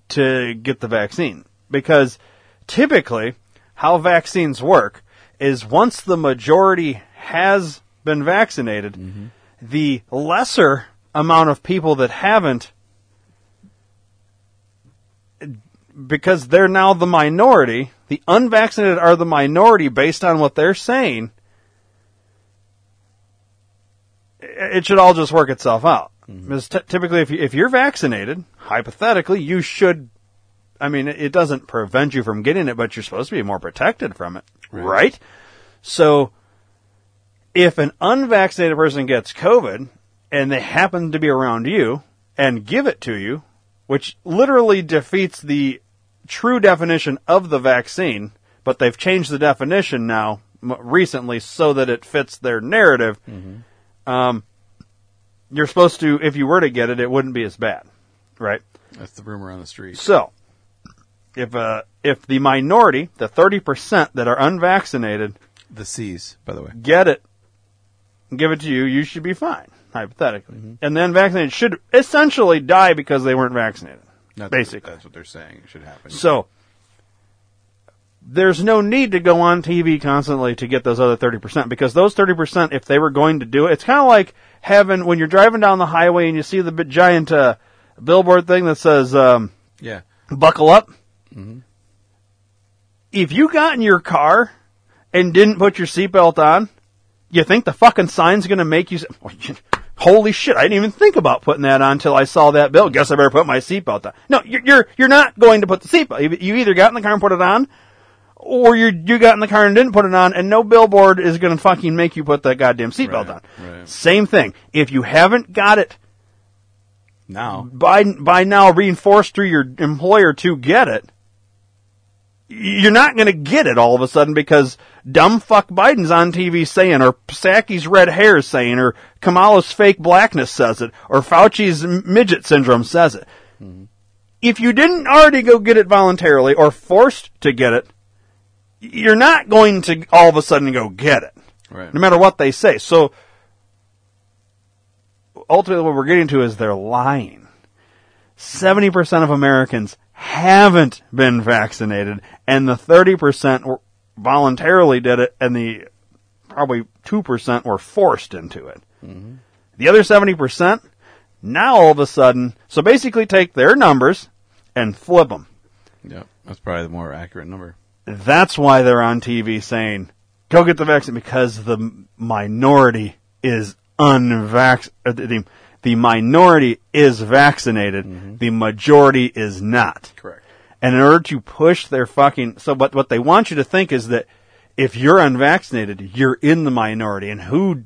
to get the vaccine? Because typically, how vaccines work is once the majority has been vaccinated, mm-hmm. the lesser amount of people that haven't, because they're now the minority, the unvaccinated are the minority based on what they're saying, it should all just work itself out. Mm-hmm. Because t- typically, if, you, if you're vaccinated, hypothetically, you should. I mean, it, it doesn't prevent you from getting it, but you're supposed to be more protected from it, right? So, if an unvaccinated person gets COVID and they happen to be around you and give it to you, which literally defeats the true definition of the vaccine, but they've changed the definition now recently so that it fits their narrative. Um, you're supposed to, if you were to get it, it wouldn't be as bad, right? That's the rumor on the street. So, if uh, if the minority, the thirty percent that are unvaccinated, The C's, by the way. get it, give it to you, you should be fine, hypothetically. Mm-hmm. And then vaccinated should essentially die because they weren't vaccinated, That's basically. that's what they're saying should happen. So there's no need to go on TV constantly to get those other 30% because those 30%, if they were going to do it, it's kind of like having, when you're driving down the highway and you see the big giant, uh, billboard thing that says, um, Yeah. buckle up. If you got in your car and didn't put your seatbelt on, you think the fucking sign's gonna make you, holy shit, I didn't even think about putting that on until I saw that bill. Guess I better put my seatbelt on. No, you're, you're, you're not going to put the seatbelt. You, either got in the car and put it on, or you you got in the car and didn't put it on, and no billboard is gonna fucking make you put that goddamn seatbelt on. right. Same thing. If you haven't got it Now. by by now reinforced through your employer to get it, you're not going to get it all of a sudden because dumb fuck Biden's on TV saying, or Psaki's red hair is saying, or Kamala's fake blackness says it, or Fauci's midget syndrome says it. Mm-hmm. If you didn't already go get it voluntarily or forced to get it, you're not going to all of a sudden go get it Right. no matter what they say. So ultimately, what we're getting to is they're lying. 70% of Americans haven't been vaccinated, and the 30% voluntarily did it, and the probably 2% were forced into it. The other 70%, now all of a sudden, so basically take their numbers and flip them. Yep, that's probably the more accurate number. That's why they're on TV saying, go get the vaccine, because the minority is unvac- uh, the, minority is vaccinated, the majority is not. Correct. And in order to push their fucking, so what, what they want you to think is that if you're unvaccinated, you're in the minority. And who,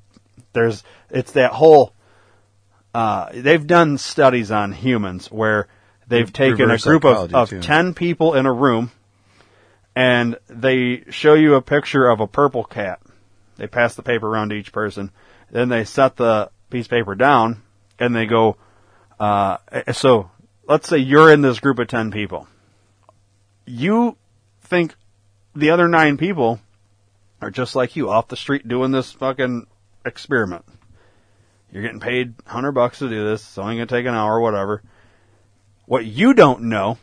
there's, it's that whole, uh, they've done studies on humans where they've Re- taken a group of, of too. 10 people in a room and they show you a picture of a purple cat. They pass the paper around to each person. Then they set the piece of paper down and they go, uh, so let's say you're in this group of 10 people. You think the other nine people are just like you off the street doing this fucking experiment. You're getting paid 100 bucks to do this. It's only going to take an hour, or whatever. What you don't know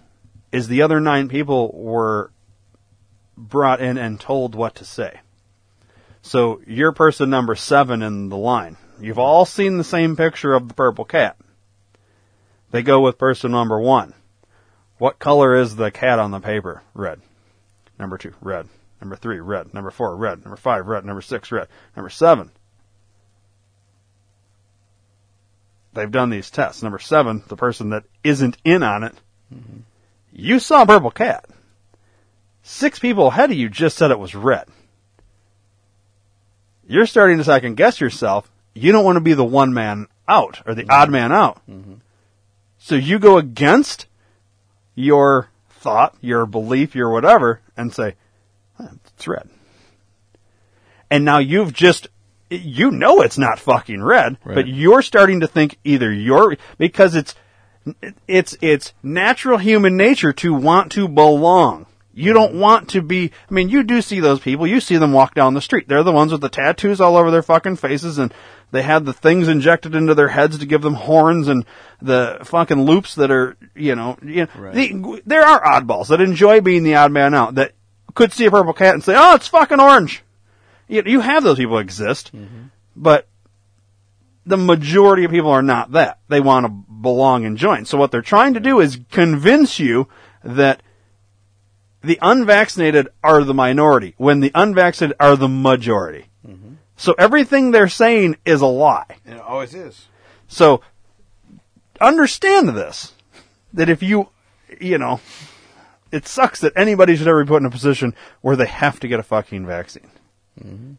is the other nine people were brought in and told what to say. So you're person number seven in the line. You've all seen the same picture of the purple cat. They go with person number one. What color is the cat on the paper? Red. Number two, red. Number three, red. Number four, red. Number five, red. Number six, red. Number seven. They've done these tests. Number seven, the person that isn't in on it, you saw a purple cat. Six people ahead of you just said it was red. You're starting to second guess yourself. You don't want to be the one man out or the odd man out. So you go against your thought, your belief, your whatever, and say, it's red. And now you've just, you know it's not fucking red, Right. but you're starting to think either you're, because it's, it's, it's natural human nature to want to belong. You don't want to be, I mean, you do see those people, you see them walk down the street. They're the ones with the tattoos all over their fucking faces and they have the things injected into their heads to give them horns and the fucking loops that are, you know, you know the, there are oddballs that enjoy being the odd man out that could see a purple cat and say, oh, it's fucking orange. You, you have those people exist, mm-hmm. but the majority of people are not that. They want to belong and join. So what they're trying to do is convince you that the unvaccinated are the minority when the unvaccinated are the majority. Mm-hmm. So everything they're saying is a lie. It always is. So understand this that if you, you know, it sucks that anybody should ever be put in a position where they have to get a fucking vaccine. Mm-hmm.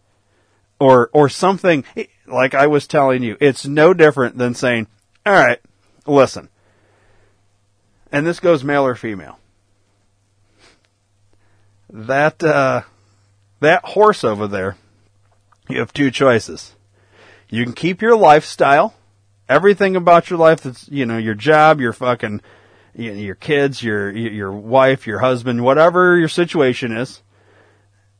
Or, or something, eh, like I was telling you, it's no different than saying, alright, listen. And this goes male or female. That, uh, that horse over there, you have two choices. You can keep your lifestyle, everything about your life that's, you know, your job, your fucking, your kids, your, your wife, your husband, whatever your situation is.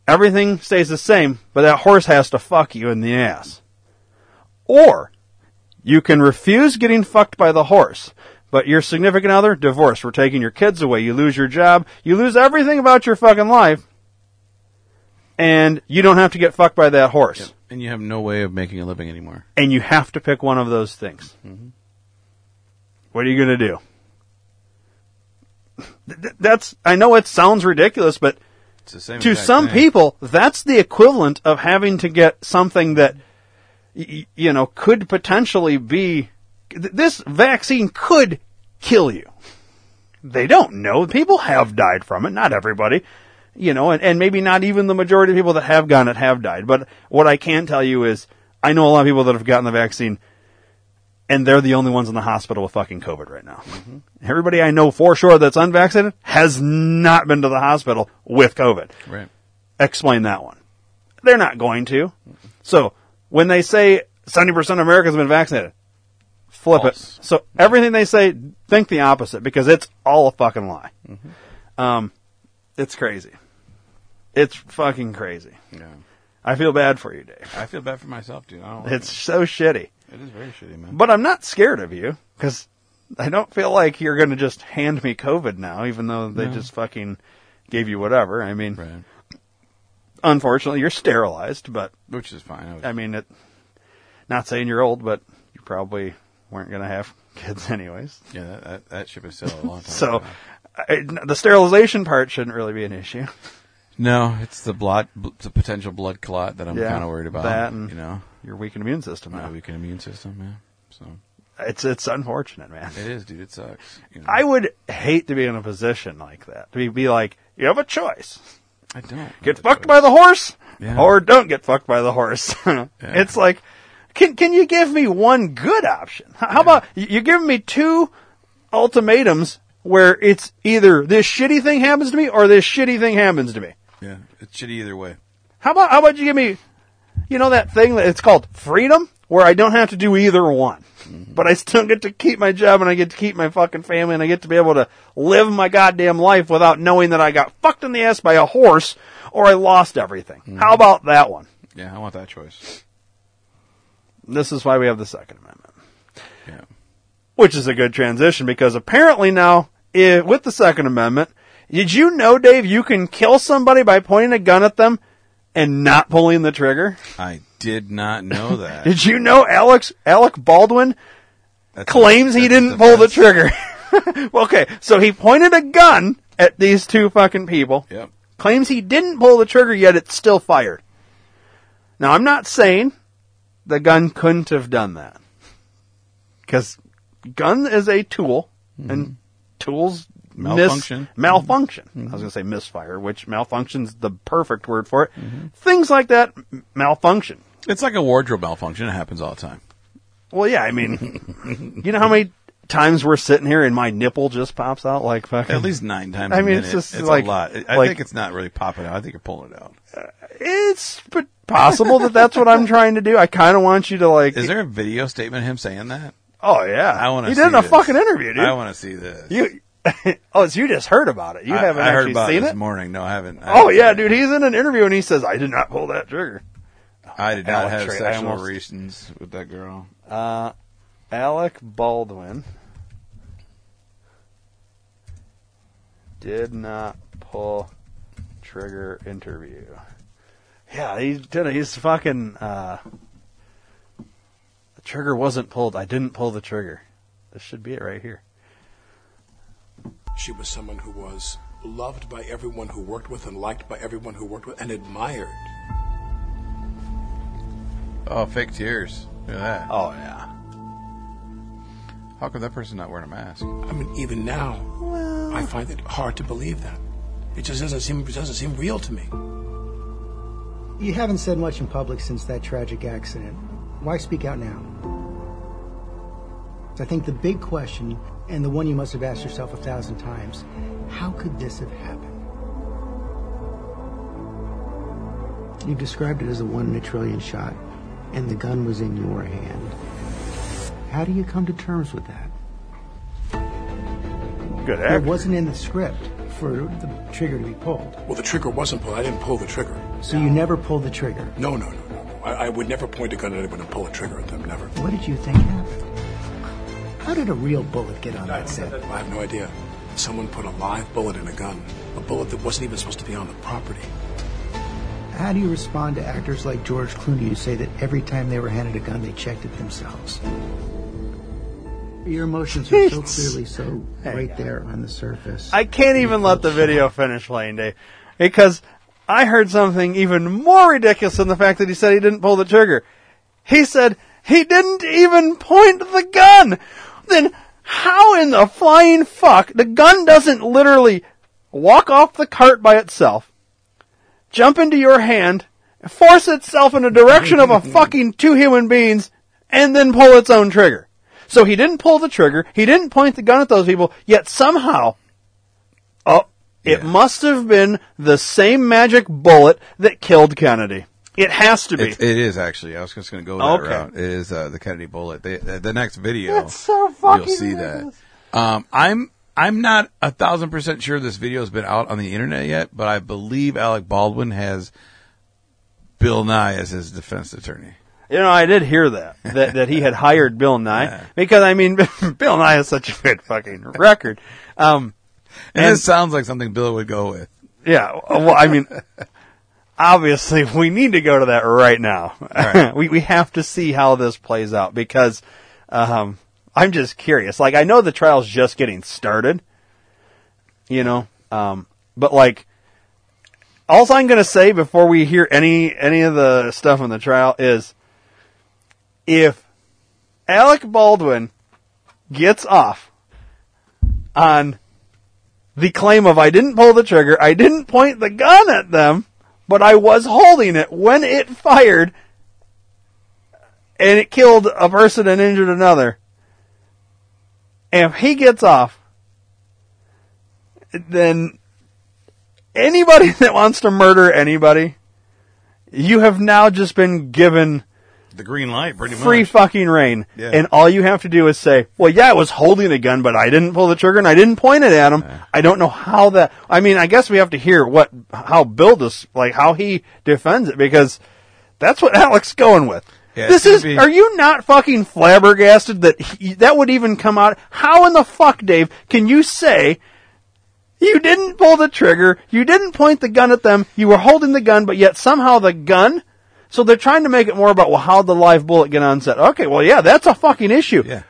Everything stays the same, but that horse has to fuck you in the ass. Or, you can refuse getting fucked by the horse, but your significant other, divorced. we're taking your kids away, you lose your job, you lose everything about your fucking life, and you don't have to get fucked by that horse. And you have no way of making a living anymore. And you have to pick one of those things. Mm-hmm. What are you going to do? Th- th- That's, I know it sounds ridiculous, but It's the same to some thing. people, that's the equivalent of having to get something that, y- you know, could potentially be, this vaccine could kill you. They don't know. People have died from it, not everybody. You know, and, and maybe not even the majority of people that have gotten it have died. But what I can tell you is, I know a lot of people that have gotten the vaccine, and they're the only ones in the hospital with fucking COVID right now. Mm-hmm. Everybody I know for sure that's unvaccinated has not been to the hospital with COVID. Right. Explain that one. They're not going to. Mm-hmm. So when they say 70% of Americans have been vaccinated, flip it. So everything they say, think the opposite because it's all a fucking lie. Um, it's crazy. It's fucking crazy. Yeah. I feel bad for you, Dave. I feel bad for myself, dude. I don't like It's so shitty. It is very shitty, man. But I'm not scared of you because I don't feel like you're going to just hand me COVID now, even though they No. just fucking gave you whatever. I mean, unfortunately, you're sterilized, but which is fine. I was- I mean, it. Not saying you're old, but you probably weren't going to have kids anyways. Yeah, that, that, that ship is still a long time. So. I, the sterilization part shouldn't really be an issue. no, it's the blood, the potential blood clot that I'm Yeah, kind of worried about. that and you know, your weakened immune system. my now. weakened immune system. Yeah, so It's it's unfortunate, man. it is, dude. It sucks. You know? I would hate to be in a position like that. To be, be like, you have a choice. I don't Get fucked by the horse, Yeah. or don't get fucked by the horse. It's like, can can you give me one good option? How about you- you're giving me two ultimatums where it's either this shitty thing happens to me or this shitty thing happens to me. Yeah, it's shitty either way. How about how about you give me, you know that thing that it's called freedom, where I don't have to do either one, mm-hmm. but I still get to keep my job and I get to keep my fucking family and I get to be able to live my goddamn life without knowing that I got fucked in the ass by a horse or I lost everything. Mm-hmm. How about that one? Yeah, I want that choice. This is why we have the Second Amendment. Yeah. Which is a good transition because apparently now, i with the Second Amendment, did you know, Dave, you can kill somebody by pointing a gun at them and not pulling the trigger? I did not know that. Did you know Alex Alec Baldwin That's- claims he didn't the pull the trigger? okay, so he pointed a gun at these two fucking people. Yep. Claims he didn't pull the trigger yet it's still fired. Now I'm not saying the gun couldn't have done that. Cuz gun is a tool and tools miss- Mm-hmm. Malfunction. Mm-hmm. malfunction. I was going to say misfire, which malfunction's the perfect word for it. Mm-hmm. Things like that malfunction. It's like a wardrobe malfunction. It happens all the time. Well, yeah, I mean, you know how many times we're sitting here and my nipple just pops out like fucking. At least nine times. I mean, minute. it's just it's like a lot. I like- think it's not really popping out. I think you're pulling it out. It's p- possible that that's what I'm trying to do. I kind of want you to like. Is there a video statement of him saying that? Oh yeah, I want to. He did in a this. fucking interview, dude. I want to see this. You. oh, it's you just heard about it. You I, haven't I heard about seen it this it. morning. No, I haven't. I Oh haven't yeah, seen it. dude. He's in an interview and he says, "I did not pull that trigger." I did not Alec have I sexual almost- relations with that girl. Uh, Alec Baldwin did not pull trigger interview. Yeah, he did. it. He's fucking. Uh, the trigger wasn't pulled. I didn't pull the trigger. This should be it right here. She was someone who was loved by everyone who worked with and liked by everyone who worked with and admired. Oh, fake tears. Look at that. Oh yeah. How come that person not wearing a mask? I mean, even now, I find it hard to believe that. It just doesn't seem it doesn't seem real to me. You haven't said much in public since that tragic accident. Why speak out now? I think the big question, and the one you must have asked yourself a thousand times, how could this have happened? You described it as a one in a trillion shot, and the gun was in your hand. How do you come to terms with that? Good It wasn't in the script for the trigger to be pulled. Well, the trigger wasn't pulled. I didn't pull the trigger. So you never pulled the trigger. No, no, no, no, no. I, I would never point a gun at anyone and pull a trigger at them. Never. What did you think happened? How did a real bullet get on that set? I have no idea. Someone put a live bullet in a gun, a bullet that wasn't even supposed to be on the property. How do you respond to actors like George Clooney who say that every time they were handed a gun, they checked it themselves? Your emotions are so clearly so right there on the surface. I can't even let the video finish, Lane Day, because I heard something even more ridiculous than the fact that he said he didn't pull the trigger. He said he didn't even point the gun. Then how in the flying fuck the gun doesn't literally walk off the cart by itself, jump into your hand, force itself in the direction of a fucking two human beings, and then pull its own trigger. So he didn't pull the trigger. He didn't point the gun at those people. Yet somehow, it must have been the same magic bullet that killed Kennedy. It has to be. It, it is actually. I was just going to go that Okay. route. It is uh, the Kennedy bullet. They, the, the next video, That's so fucking you'll see ridiculous. that. Um, I'm I'm not a thousand percent sure this video has been out on the internet yet, but I believe Alec Baldwin has Bill Nye as his defense attorney. You know, I did hear that that that he had hired Bill Nye because I mean, Bill Nye has such a good fucking record. Um, And, this sounds like something Bill would go with. yeah, well, I mean, obviously, we need to go to that right now. right. we we have to see how this plays out because um, I'm just curious. Like, I know the trial's just getting started, you know, um, but like, all I'm going to say before we hear any any of the stuff in the trial is, if Alec Baldwin gets off on the claim of I didn't pull the trigger, I didn't point the gun at them, but I was holding it when it fired and it killed a person and injured another. And if he gets off, then anybody that wants to murder anybody, you have now just been given The green light, pretty much. free fucking reign. Yeah. And all you have to do is say, well, yeah, I was holding a gun, but I didn't pull the trigger and I didn't point it at him. I don't know how that, I mean, I guess we have to hear what, how Bill does, like how he defends it because that's what Alec's going with. Yeah, this is, be- are you not fucking flabbergasted that he, that would even come out? How in the fuck, Dave, can you say you didn't pull the trigger, you didn't point the gun at them, you were holding the gun, but yet somehow the gun so they're trying to make it more about well, how the live bullet get on set. Okay, well, yeah, that's a fucking issue. Yeah.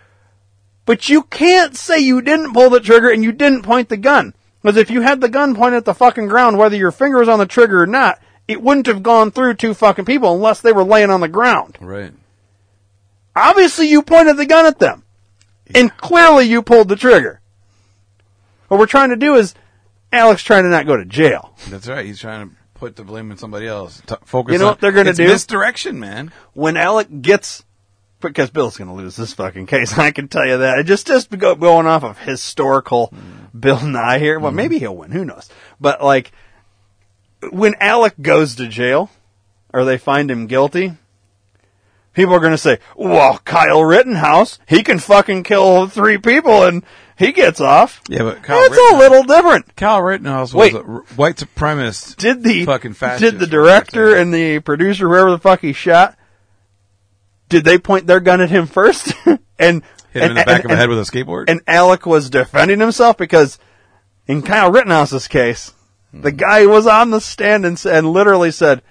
But you can't say you didn't pull the trigger and you didn't point the gun. Because if you had the gun pointed at the fucking ground, whether your finger was on the trigger or not, it wouldn't have gone through two fucking people unless they were laying on the ground. Right. Obviously, you pointed the gun at them. And clearly you pulled the trigger. What we're trying to do is Alec's trying to not go to jail. That's right. He's trying to put the blame on somebody else. T- focus. You know on, what they're gonna it's do? Misdirection, man. when Alec gets because Bill's going to lose this fucking case. I can tell you that. It just just go, going off of historical Bill Nye here. Well, mm-hmm. maybe he'll win. Who knows? But like when Alec goes to jail or they find him guilty, people are going to say, "Well, Kyle Rittenhouse, he can fucking kill three people and he gets off." Yeah, but Kyle It's a little different. Kyle Rittenhouse was Wait. a r- white supremacist. Did the fucking fascist? did the director and the producer, whoever the fuck he shot, did they point their gun at him first? and Hit him in the back of the head with a skateboard? And Alec was defending himself because in Kyle Rittenhouse's case, Hmm. the guy was on the stand and, and literally said,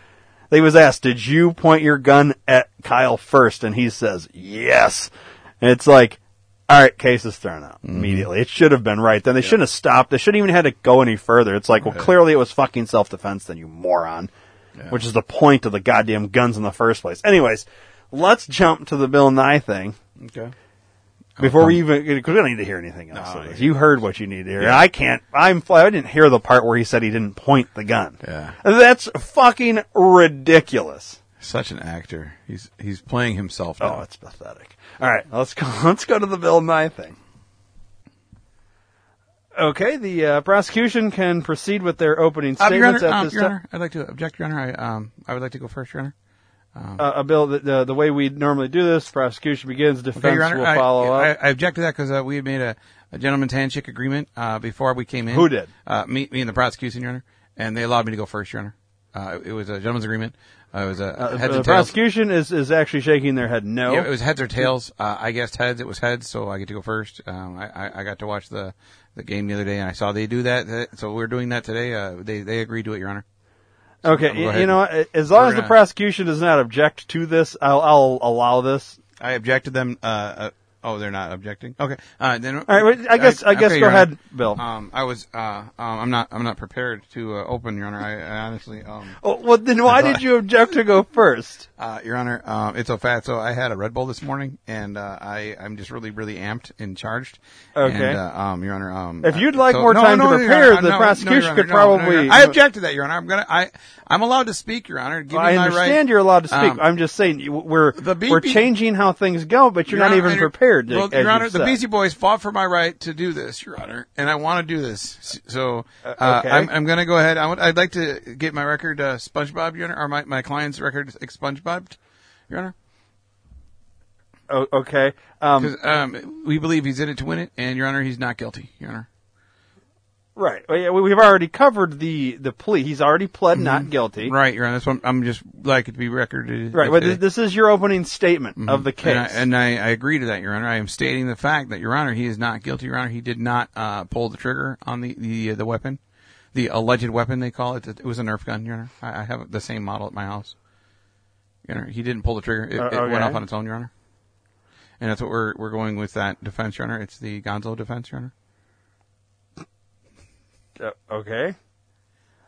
they was asked, did you point your gun at Kyle first? And he says, yes. And it's like, all right, case is thrown out Mm-hmm. immediately. It should have been right then. They shouldn't have stopped. They shouldn't even had to go any further. It's like, well, clearly it was fucking self-defense then, you moron. Which is the point of the goddamn guns in the first place. Anyways, let's jump to the Bill Nye thing. Okay. Before we even, because we don't need to hear anything else. No, of this. yeah. You heard what you need to hear. I can't, I'm, fl- I didn't hear the part where he said he didn't point the gun. Yeah. That's fucking ridiculous. Such an actor. He's he's playing himself. Oh, Now. it's pathetic. All right, let's go. Let's go to the Bill Nye thing. Okay, the uh, prosecution can proceed with their opening Uh, statements Honor, at um, this Your time. Honor, I'd like to object, Your Honor. I um I would like to go first, Your Honor. Um, Uh, uh, Bill, the, the the way we normally do this, prosecution begins, defense Okay, Honor, will follow I, up. I object to that because uh, we had made a, a gentleman's handshake agreement uh, before we came in. Who did? Uh, me, me and the prosecution, Your Honor, and they allowed me to go first, Your Honor. Uh, it was a gentleman's agreement. Uh, it was a Uh, heads the and tails. prosecution is, is actually shaking their head no. Yeah, it was heads or tails. Uh, I guessed heads. It was heads, so I get to go first. Um, I, I, I got to watch the, the game the other day, and I saw they do that. uh, So we're doing that today. Uh, they they agreed to it, Your Honor. So Okay, I'm gonna go y- ahead you know, as long as the prosecution does not object to this, I'll, I'll allow this. I objected them. Uh, uh, oh, they're not objecting. Okay. Uh, then. All right, well, I guess- I guess okay, go Your ahead, Honor. Bill. Um, I was. Uh, um, I'm not. I'm not prepared to uh, open, Your Honor. I, I honestly. Um. Oh, well, then why did you object to go first? Uh, Your Honor, um, it's so fat. So I had a Red Bull this morning, and uh, I I'm just really really amped and charged. Okay. And, uh, um, Your Honor, um, If you'd uh, like so- more time to no, Your prepare, Honor, the no, no, prosecution could no, no, probably- I object to that, Your Honor. I'm gonna. I I'm allowed to speak, Your Honor. Give Well, I understand right. you're allowed to speak. Um, I'm just saying we're The we're changing how things go, but you're Your not even I- prepared. Well, Your Honor, the. Beastie Boys fought for my right to do this, Your Honor, and I want to do this. So uh, okay. I'm, I'm going to go ahead. I would, I'd like to get my record uh, SpongeBob, Your Honor, or my, my client's record expungebobbed, Your Honor. Oh, okay. Um, um, we believe he's in it to win it, and Your Honor, he's not guilty, Your Honor. Right. Well, yeah, we- we've already covered the the plea. He's already pled not guilty. Mm-hmm. Right, Your Honor. That's what I'm just like it to be recorded. Right. But this, this is your opening statement of the case. Mm-hmm. And, I, and I, I agree to that, Your Honor. I am stating the fact that, Your Honor, he is not guilty, Your Honor. He did not uh, pull the trigger on the the, uh, the weapon, the alleged weapon they call it. It was a Nerf gun, Your Honor. I, I have the same model at my house. Your Honor, he didn't pull the trigger. It, Uh, it went off on its own, Your Honor. And that's what we're we're going with that defense, Your Honor. It's the Gonzo defense, Your Honor. Uh, okay.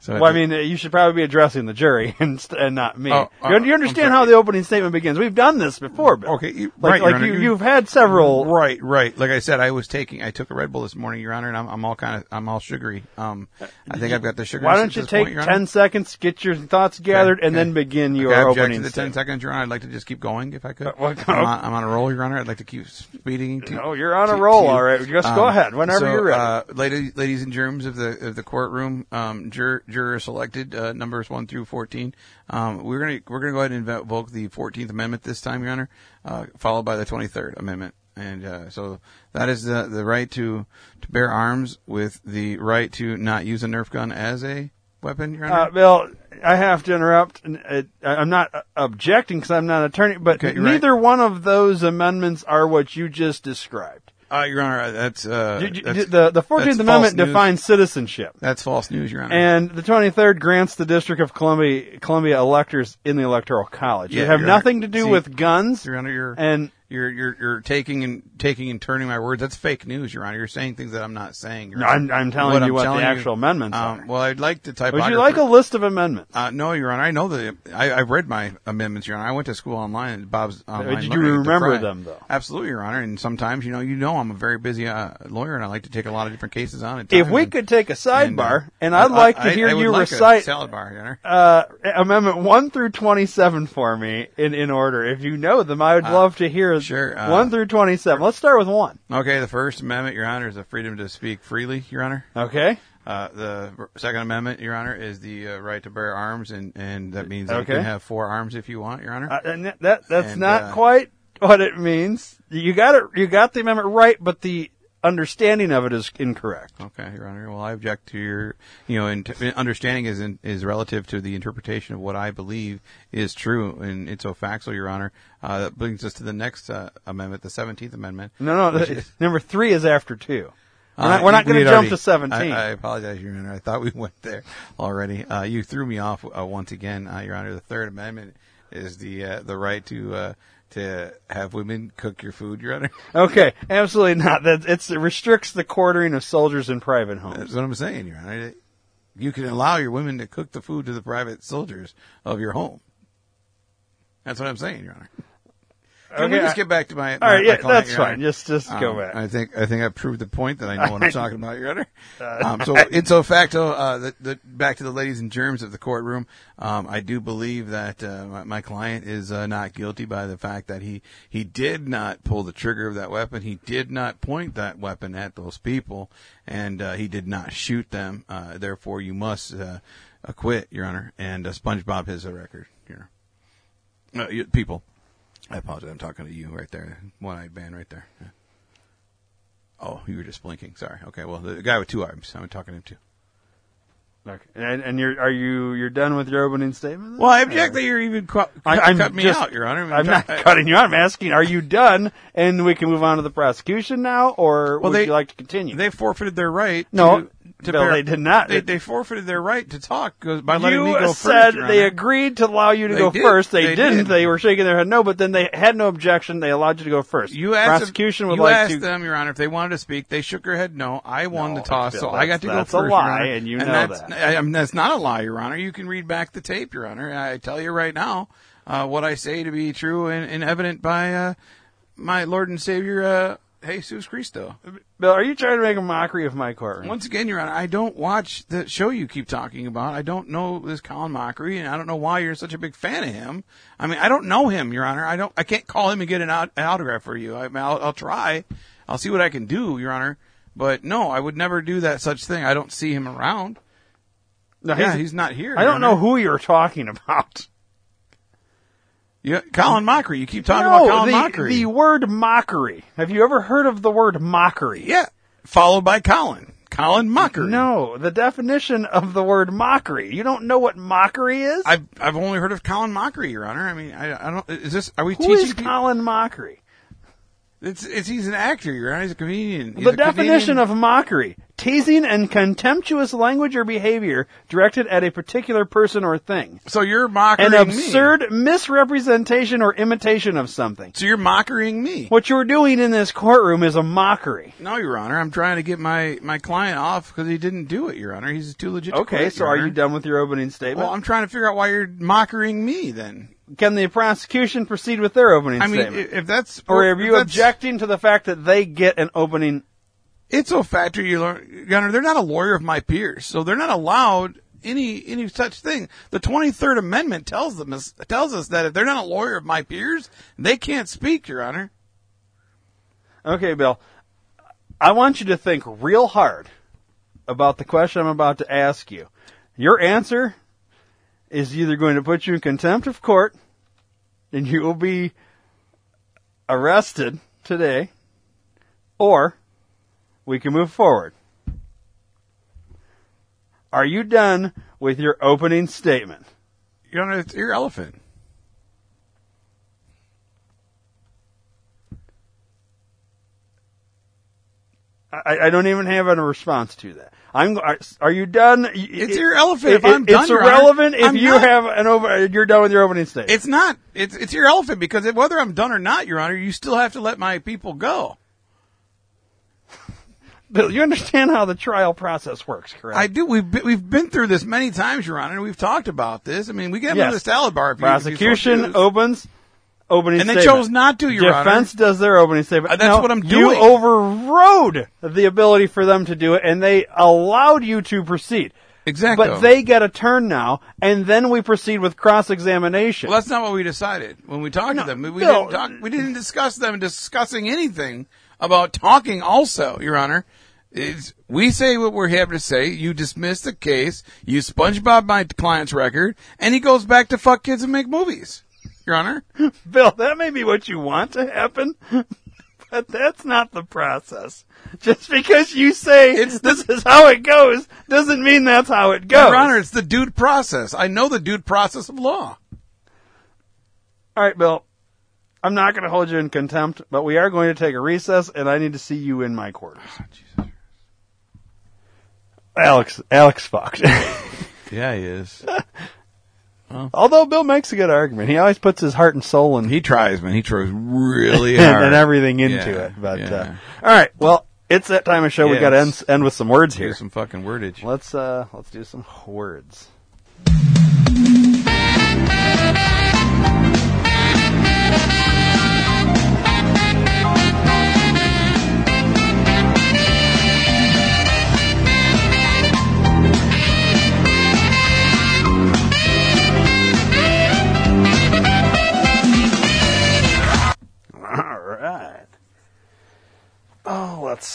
So well, I mean, you should probably be addressing the jury and, and not me. Oh, you, uh, you understand how the opening statement begins? We've done this before, Bill. Okay, you- like, right, like Honor. you, you've had several. Right, right. Like I said, I was taking, I took a Red Bull this morning, Your Honor, and I'm, I'm all kind of, I'm all sugary. Um, I think I've got the sugar. Why don't you take point, ten seconds, get your thoughts gathered, Okay, and then okay. begin Okay, your I opening to the ten statement? seconds, Your Honor. I'd like to just keep going if I could. Uh, well, I'm, on, I'm on a roll, Your Honor. I'd like to keep speeding. To, No, you're on a roll, to all right. Just go ahead, whenever so, you're ready. Uh, ladies, ladies and germs of the of the courtroom, um, juror, juror selected uh, numbers one through fourteen. Um, we're gonna we're gonna go ahead and invoke the Fourteenth Amendment this time, Your Honor, uh, followed by the Twenty Third Amendment. And uh, so that is the the right to to bear arms with the right to not use a Nerf gun as a weapon, Your Honor. Uh, Bill, I have to interrupt. uh, I'm not uh, objecting because I'm not an attorney, but Okay, you're right. neither one of those amendments are what you just described. Uh, Your Honor, that's, uh, You- you- that's- the the Fourteenth Amendment defines citizenship, That's false news, Your Honor. and the Twenty Third grants the District of Columbia Columbia electors in the Electoral College. Yeah, you have Your nothing Honor. to do See, with guns. Your Honor, you're and you're you're you're taking and taking and turning my words. That's fake news, Your Honor. You're saying things that I'm not saying. Your No, I'm- I'm telling you what the telling actual amendments um, are. Well, I'd like to type. Would you like a list of amendments? Uh, no, Your Honor. I know the. I, I've read my amendments, Your Honor. I went to school online Bob's online. Did you the remember them, though? Absolutely, Your Honor. And sometimes, you know, you know, I'm a very busy uh, lawyer, and I like to take a lot of different cases on. At If we and- could take a sidebar, and, uh, I'd like to hear I would you like a recite salad bar, Your Honor. uh, Amendment one through twenty-seven for me in, in order. If you know them, I would Uh, love to hear sure, uh, one through twenty-seven. Let's start with one. Okay, the First Amendment, Your Honor, is the freedom to speak freely, Your Honor. Okay. Uh, the Second Amendment, Your Honor, is the uh, right to bear arms, and, and that means that you can have four arms if you want, Your Honor. Uh, and that, that that's And, not uh, quite what it means. You got it. You got the amendment right, but the understanding of it is incorrect. Okay, Your Honor. Well, I object to your, you know, in, understanding is in, is relative to the interpretation of what I believe is true, and it's so factual, Your Honor. Uh, that brings us to the next uh, amendment, the Seventeenth Amendment. No, no. is- number three is after two. We're Uh, not, we're not going to jump already- to seventeen. I, I apologize, Your Honor. I thought we went there already. Uh, you threw me off uh, once again, uh, Your Honor. The Third Amendment is the uh, the right to uh, to have women cook your food, Your Honor. Okay, absolutely not. That it's, it restricts the quartering of soldiers in private homes. That's what I'm saying, Your Honor. You can allow your women to cook the food to the private soldiers of your home. That's what I'm saying, Your Honor. Can we just I- get back to my? All my- right, yeah, that's fine. Honor? Just- just go Um, back. I think I think I've proved the point that I know what I'm talking about, Your Honor. Uh, Um, so, in so facto, uh, the, the, back to the ladies and germs of the courtroom. Um, I do believe that uh, my, my client is uh, not guilty by the fact that he he did not pull the trigger of that weapon. He did not point that weapon at those people, and uh, he did not shoot them. Uh, therefore, you must uh, acquit, Your Honor. And uh, SpongeBob has a record, Your Honor. Uh, people. I apologize. I'm talking to you right there. One-eyed man right there. Yeah. Oh, you were just blinking. Sorry. Okay. Well, the guy with two arms. I'm talking to him too. Okay. And, and you're are you you're done with your opening statement? then? Well, I object that you're even cu- I, cut- I'm cut me just- out, Your Honor. I'm not cutting you out. I'm asking, are you done? And we can move on to the prosecution now, or Well, would they- you like to continue? They forfeited their right. No, to, to Bill, bear- they did not. They, they forfeited their right to talk 'cause- by letting you me go said first. Your they agreed to allow you to They go did. first. They, They didn't. did. They were shaking their head no, but then they had no objection. They allowed you to go first. You asked prosecution them, would you like asked to. them, Your Honor, if they wanted to speak. They shook their head no. I won No, the toss, so I got to go first. that's a lie, and you know that's, that. I, I mean, that's not a lie, Your Honor. You can read back the tape, Your Honor. I tell you right now, uh, what I say to be true and, and evident by uh, my Lord and Savior, uh, Jesus Cristo. Bill, are you trying to make a mockery of my courtroom? Once again, Your Honor, I don't watch the show you keep talking about. I don't know this Colin Mockery, and I don't know why you're such a big fan of him. I mean, I don't know him, Your Honor. I don't. I can't call him and get an, aut- an autograph for you. I mean, I'll, I'll try. I'll see what I can do, Your Honor. But no, I would never do that such thing. I don't see him around. No, yeah, he's, not here. I Your don't know who you're talking about. Yeah, Colin Mockery. You keep talking no, about Colin the, Mockery. The word mockery. Have you ever heard of the word mockery? Yeah. Followed by Colin. Colin Mockery. No, the definition of the word mockery. You don't know what mockery is? I've I've only heard of Colin Mockery, Your Honor. I mean, I, I don't. Is this? Are we Who teaching? is people- Colin Mockery? It's it's he's an actor, Your Honor. He's a comedian. He's the a definition comedian. of mockery teasing and contemptuous language or behavior directed at a particular person or thing. So you're mocking An me. absurd misrepresentation or imitation of something. So you're mocking me. What you're doing in this courtroom is a mockery. No, Your Honor. I'm trying to get my my client off because he didn't do it, Your Honor. He's too legit. Okay, quit, so are you done with your opening statement? Well, I'm trying to figure out why you're mocking me. Then Can the prosecution proceed with their opening I mean, statement? if that's or are you objecting to the fact that they get an opening? It's a factor, Your Honor. They're not a lawyer of my peers, so they're not allowed any any such thing. The Twenty Third Amendment tells them tells us that if they're not a lawyer of my peers, they can't speak, Your Honor. Okay, Bill. I want you to think real hard about the question I'm about to ask you. Your answer is either going to put you in contempt of court and you will be arrested today, or we can move forward. Are you done with your opening statement? Your Honor, it's your elephant. I, I don't even have a response to that. I'm. Are, are you done? It's your elephant. If I'm done, it's Your Honor, irrelevant if I'm you not. have an over. You're done with your opening statement. It's not. It's it's your elephant because if, whether I'm done or not, Your Honor, you still have to let my people go. Bill, you understand how the trial process works, correct? I do. We've been, we've been through this many times, Your Honor. and We've talked about this. I mean, we get Yes. into the salad bar. If you- if you so Prosecution opens opening And they statement. chose not to, Your Honor. Defense does their opening statement. Uh, that's No, what I'm doing. You overrode the ability for them to do it, and they allowed you to proceed. Exactly. But they get a turn now, and then we proceed with cross-examination. Well, that's not what we decided when we talked to them. We, we Bill- didn't talk. We didn't discuss them discussing anything about talking. Also, Your Honor, it's, we say what we're happy to say. You dismiss the case. You SpongeBob my client's record, and he goes back to fuck kids and make movies. Your Honor, Bill, that may be what you want to happen, but that's not the process. Just because you say this is how it goes doesn't mean that's how it goes. Your Honor, it's the dude process. I know the dude process of law. All right, Bill. I'm not going to hold you in contempt, but we are going to take a recess, and I need to see you in my quarters. Ah, Alec's, Alec's fucked. Yeah, he is. Although Bill makes a good argument, he always puts his heart and soul and he tries, man. He tries really hard and everything into Yeah, it. But yeah. uh, all right, well, it's that time of show. we Yeah, got to end, end with some words do here. some fucking wordage. Let's uh, let's do some words.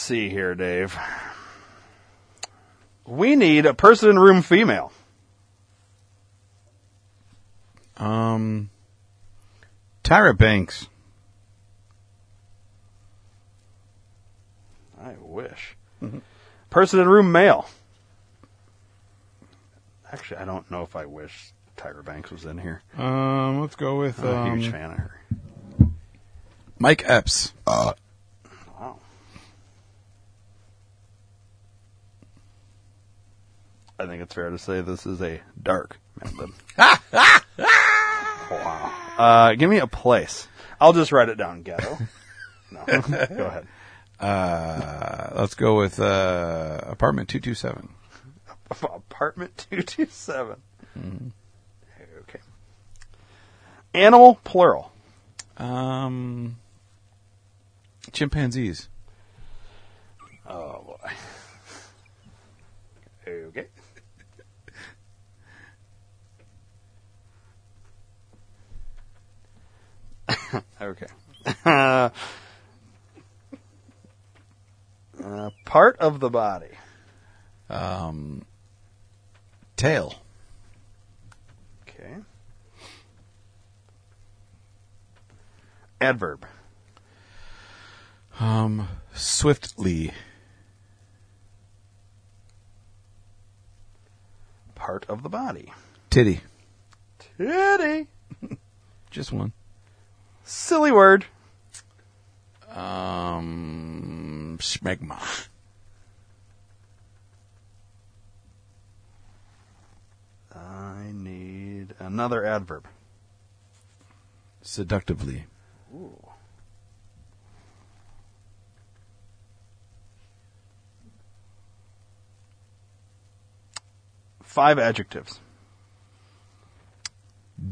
See here, Dave. We need a person in room female. Um, Tyra Banks. I wish. Person in room male. Actually, I don't know if I wish Tyra Banks was in here. Um, let's go with I'm a um, huge fan of her. Mike Epps. Wow. I think it's fair to say this is a dark method. wow. Uh, give me a place. I'll just write it down. Ghetto. No. Go ahead. Uh, let's go with uh, apartment two two seven. Apartment 227. Okay. Animal plural. Um, chimpanzees. Oh boy. Okay. okay. Uh, uh, part of the body. Um, tail. Okay. Adverb. Um, swiftly. part of the body? Titty. Titty. Just one. Silly word. Um, smegma. I need another adverb. Seductively. Ooh. Five adjectives.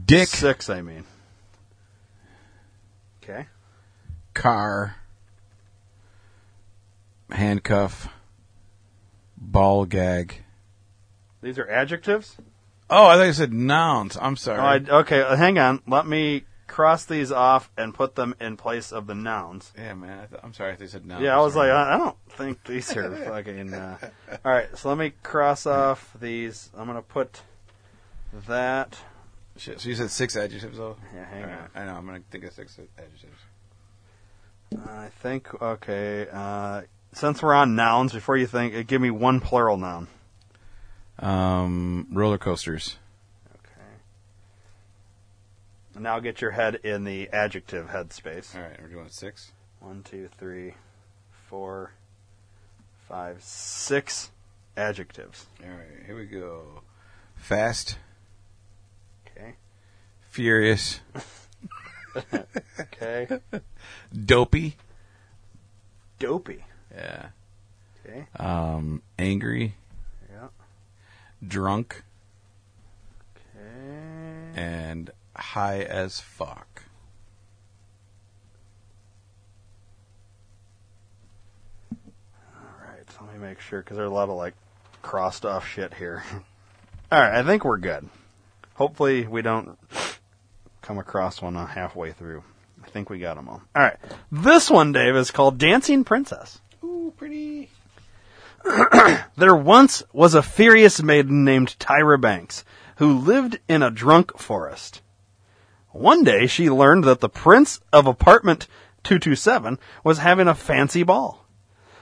Dick. Six, I mean. Okay. Car. Handcuff. Ball gag. These are adjectives? Oh, I thought you said nouns. I'm sorry. Oh, I, okay, uh, hang on. Let me cross these off and put them in place of the nouns. yeah, man. I th- I'm sorry. I thought you said nouns. yeah, I was Sorry. like, I I don't think these are fucking. Uh... All right, so let me cross off these. I'm gonna put that. Shit, so you said six adjectives, though? Yeah, hang Alright, on. I know. I'm going to think of six adjectives. I think okay. Uh, since we're on nouns, before you think, uh, give me one plural noun. Um, roller coasters. And now get your head in the adjective headspace. All right, we're doing six. One, two, three, four, five, six adjectives. All right, here we go. Fast. Okay. Furious. Okay. Dopey. Dopey. Yeah. Okay. Um, angry. Yeah. Drunk. Okay. And high as fuck. All right. So let me make sure because there's a lot of like crossed off shit here. All right. I think we're good. Hopefully we don't come across one uh, halfway through. I think we got them all. All right. This one, Dave, is called Dancing Princess. Ooh, pretty. There once was a furious maiden named Tyra Banks who lived in a drunk forest. One day she learned that the prince of apartment 227 was having a fancy ball.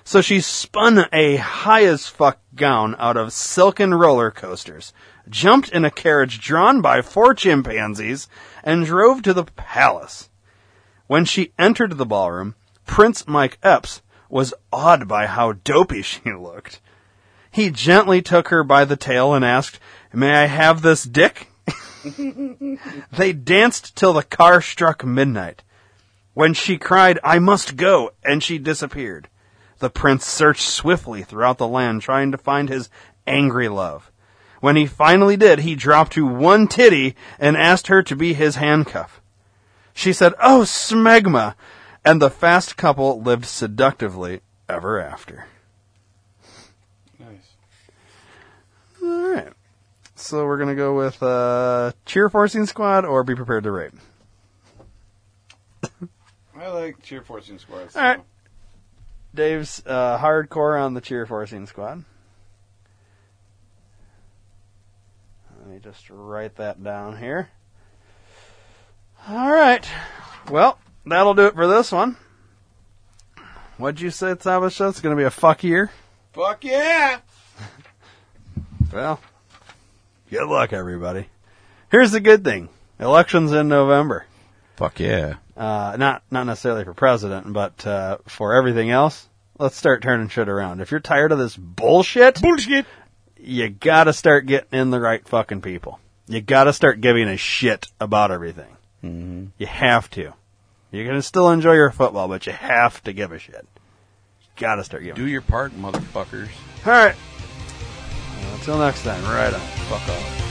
So she spun a high as fuck gown out of silken roller coasters, jumped in a carriage drawn by four chimpanzees, and drove to the palace. When she entered the ballroom, Prince Mike Epps was awed by how dopey she looked. He gently took her by the tail and asked, May I have this dick? they danced till the car struck midnight. When she cried, I must go, and she disappeared. The prince searched swiftly throughout the land trying to find his angry love. When he finally did, he dropped to one titty and asked her to be his handcuff. She said, Oh, smegma! And the fast couple lived seductively ever after. Nice. All right. So we're gonna go with uh, cheer forcing squad or be prepared to rape. I like cheer forcing squads. All right. Dave's uh, hardcore on the cheer forcing squad. Let me just write that down here. All right. Well, that'll do it for this one. What'd you say, Tabasha? It's going to be a fuck year? Fuck yeah! Well, good luck, everybody. Here's the good thing: elections in November. Fuck yeah. Uh, not not necessarily for president, but uh, for everything else. Let's start turning shit around. If you're tired of this bullshit, bullshit, you gotta start getting in the right fucking people. You gotta start giving a shit about everything. Mm-hmm. You have to. You're gonna still enjoy your football, but you have to give a shit. Gotta start giving. Do your part, motherfuckers. All right. Until next time, right on. Fuck off.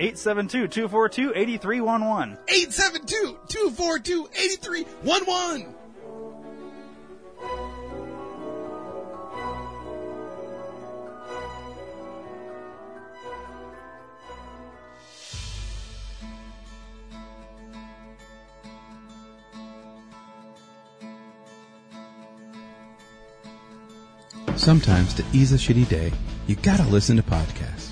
872-242-8311. 872-242-8311. Sometimes to ease a shitty day, you gotta listen to podcasts.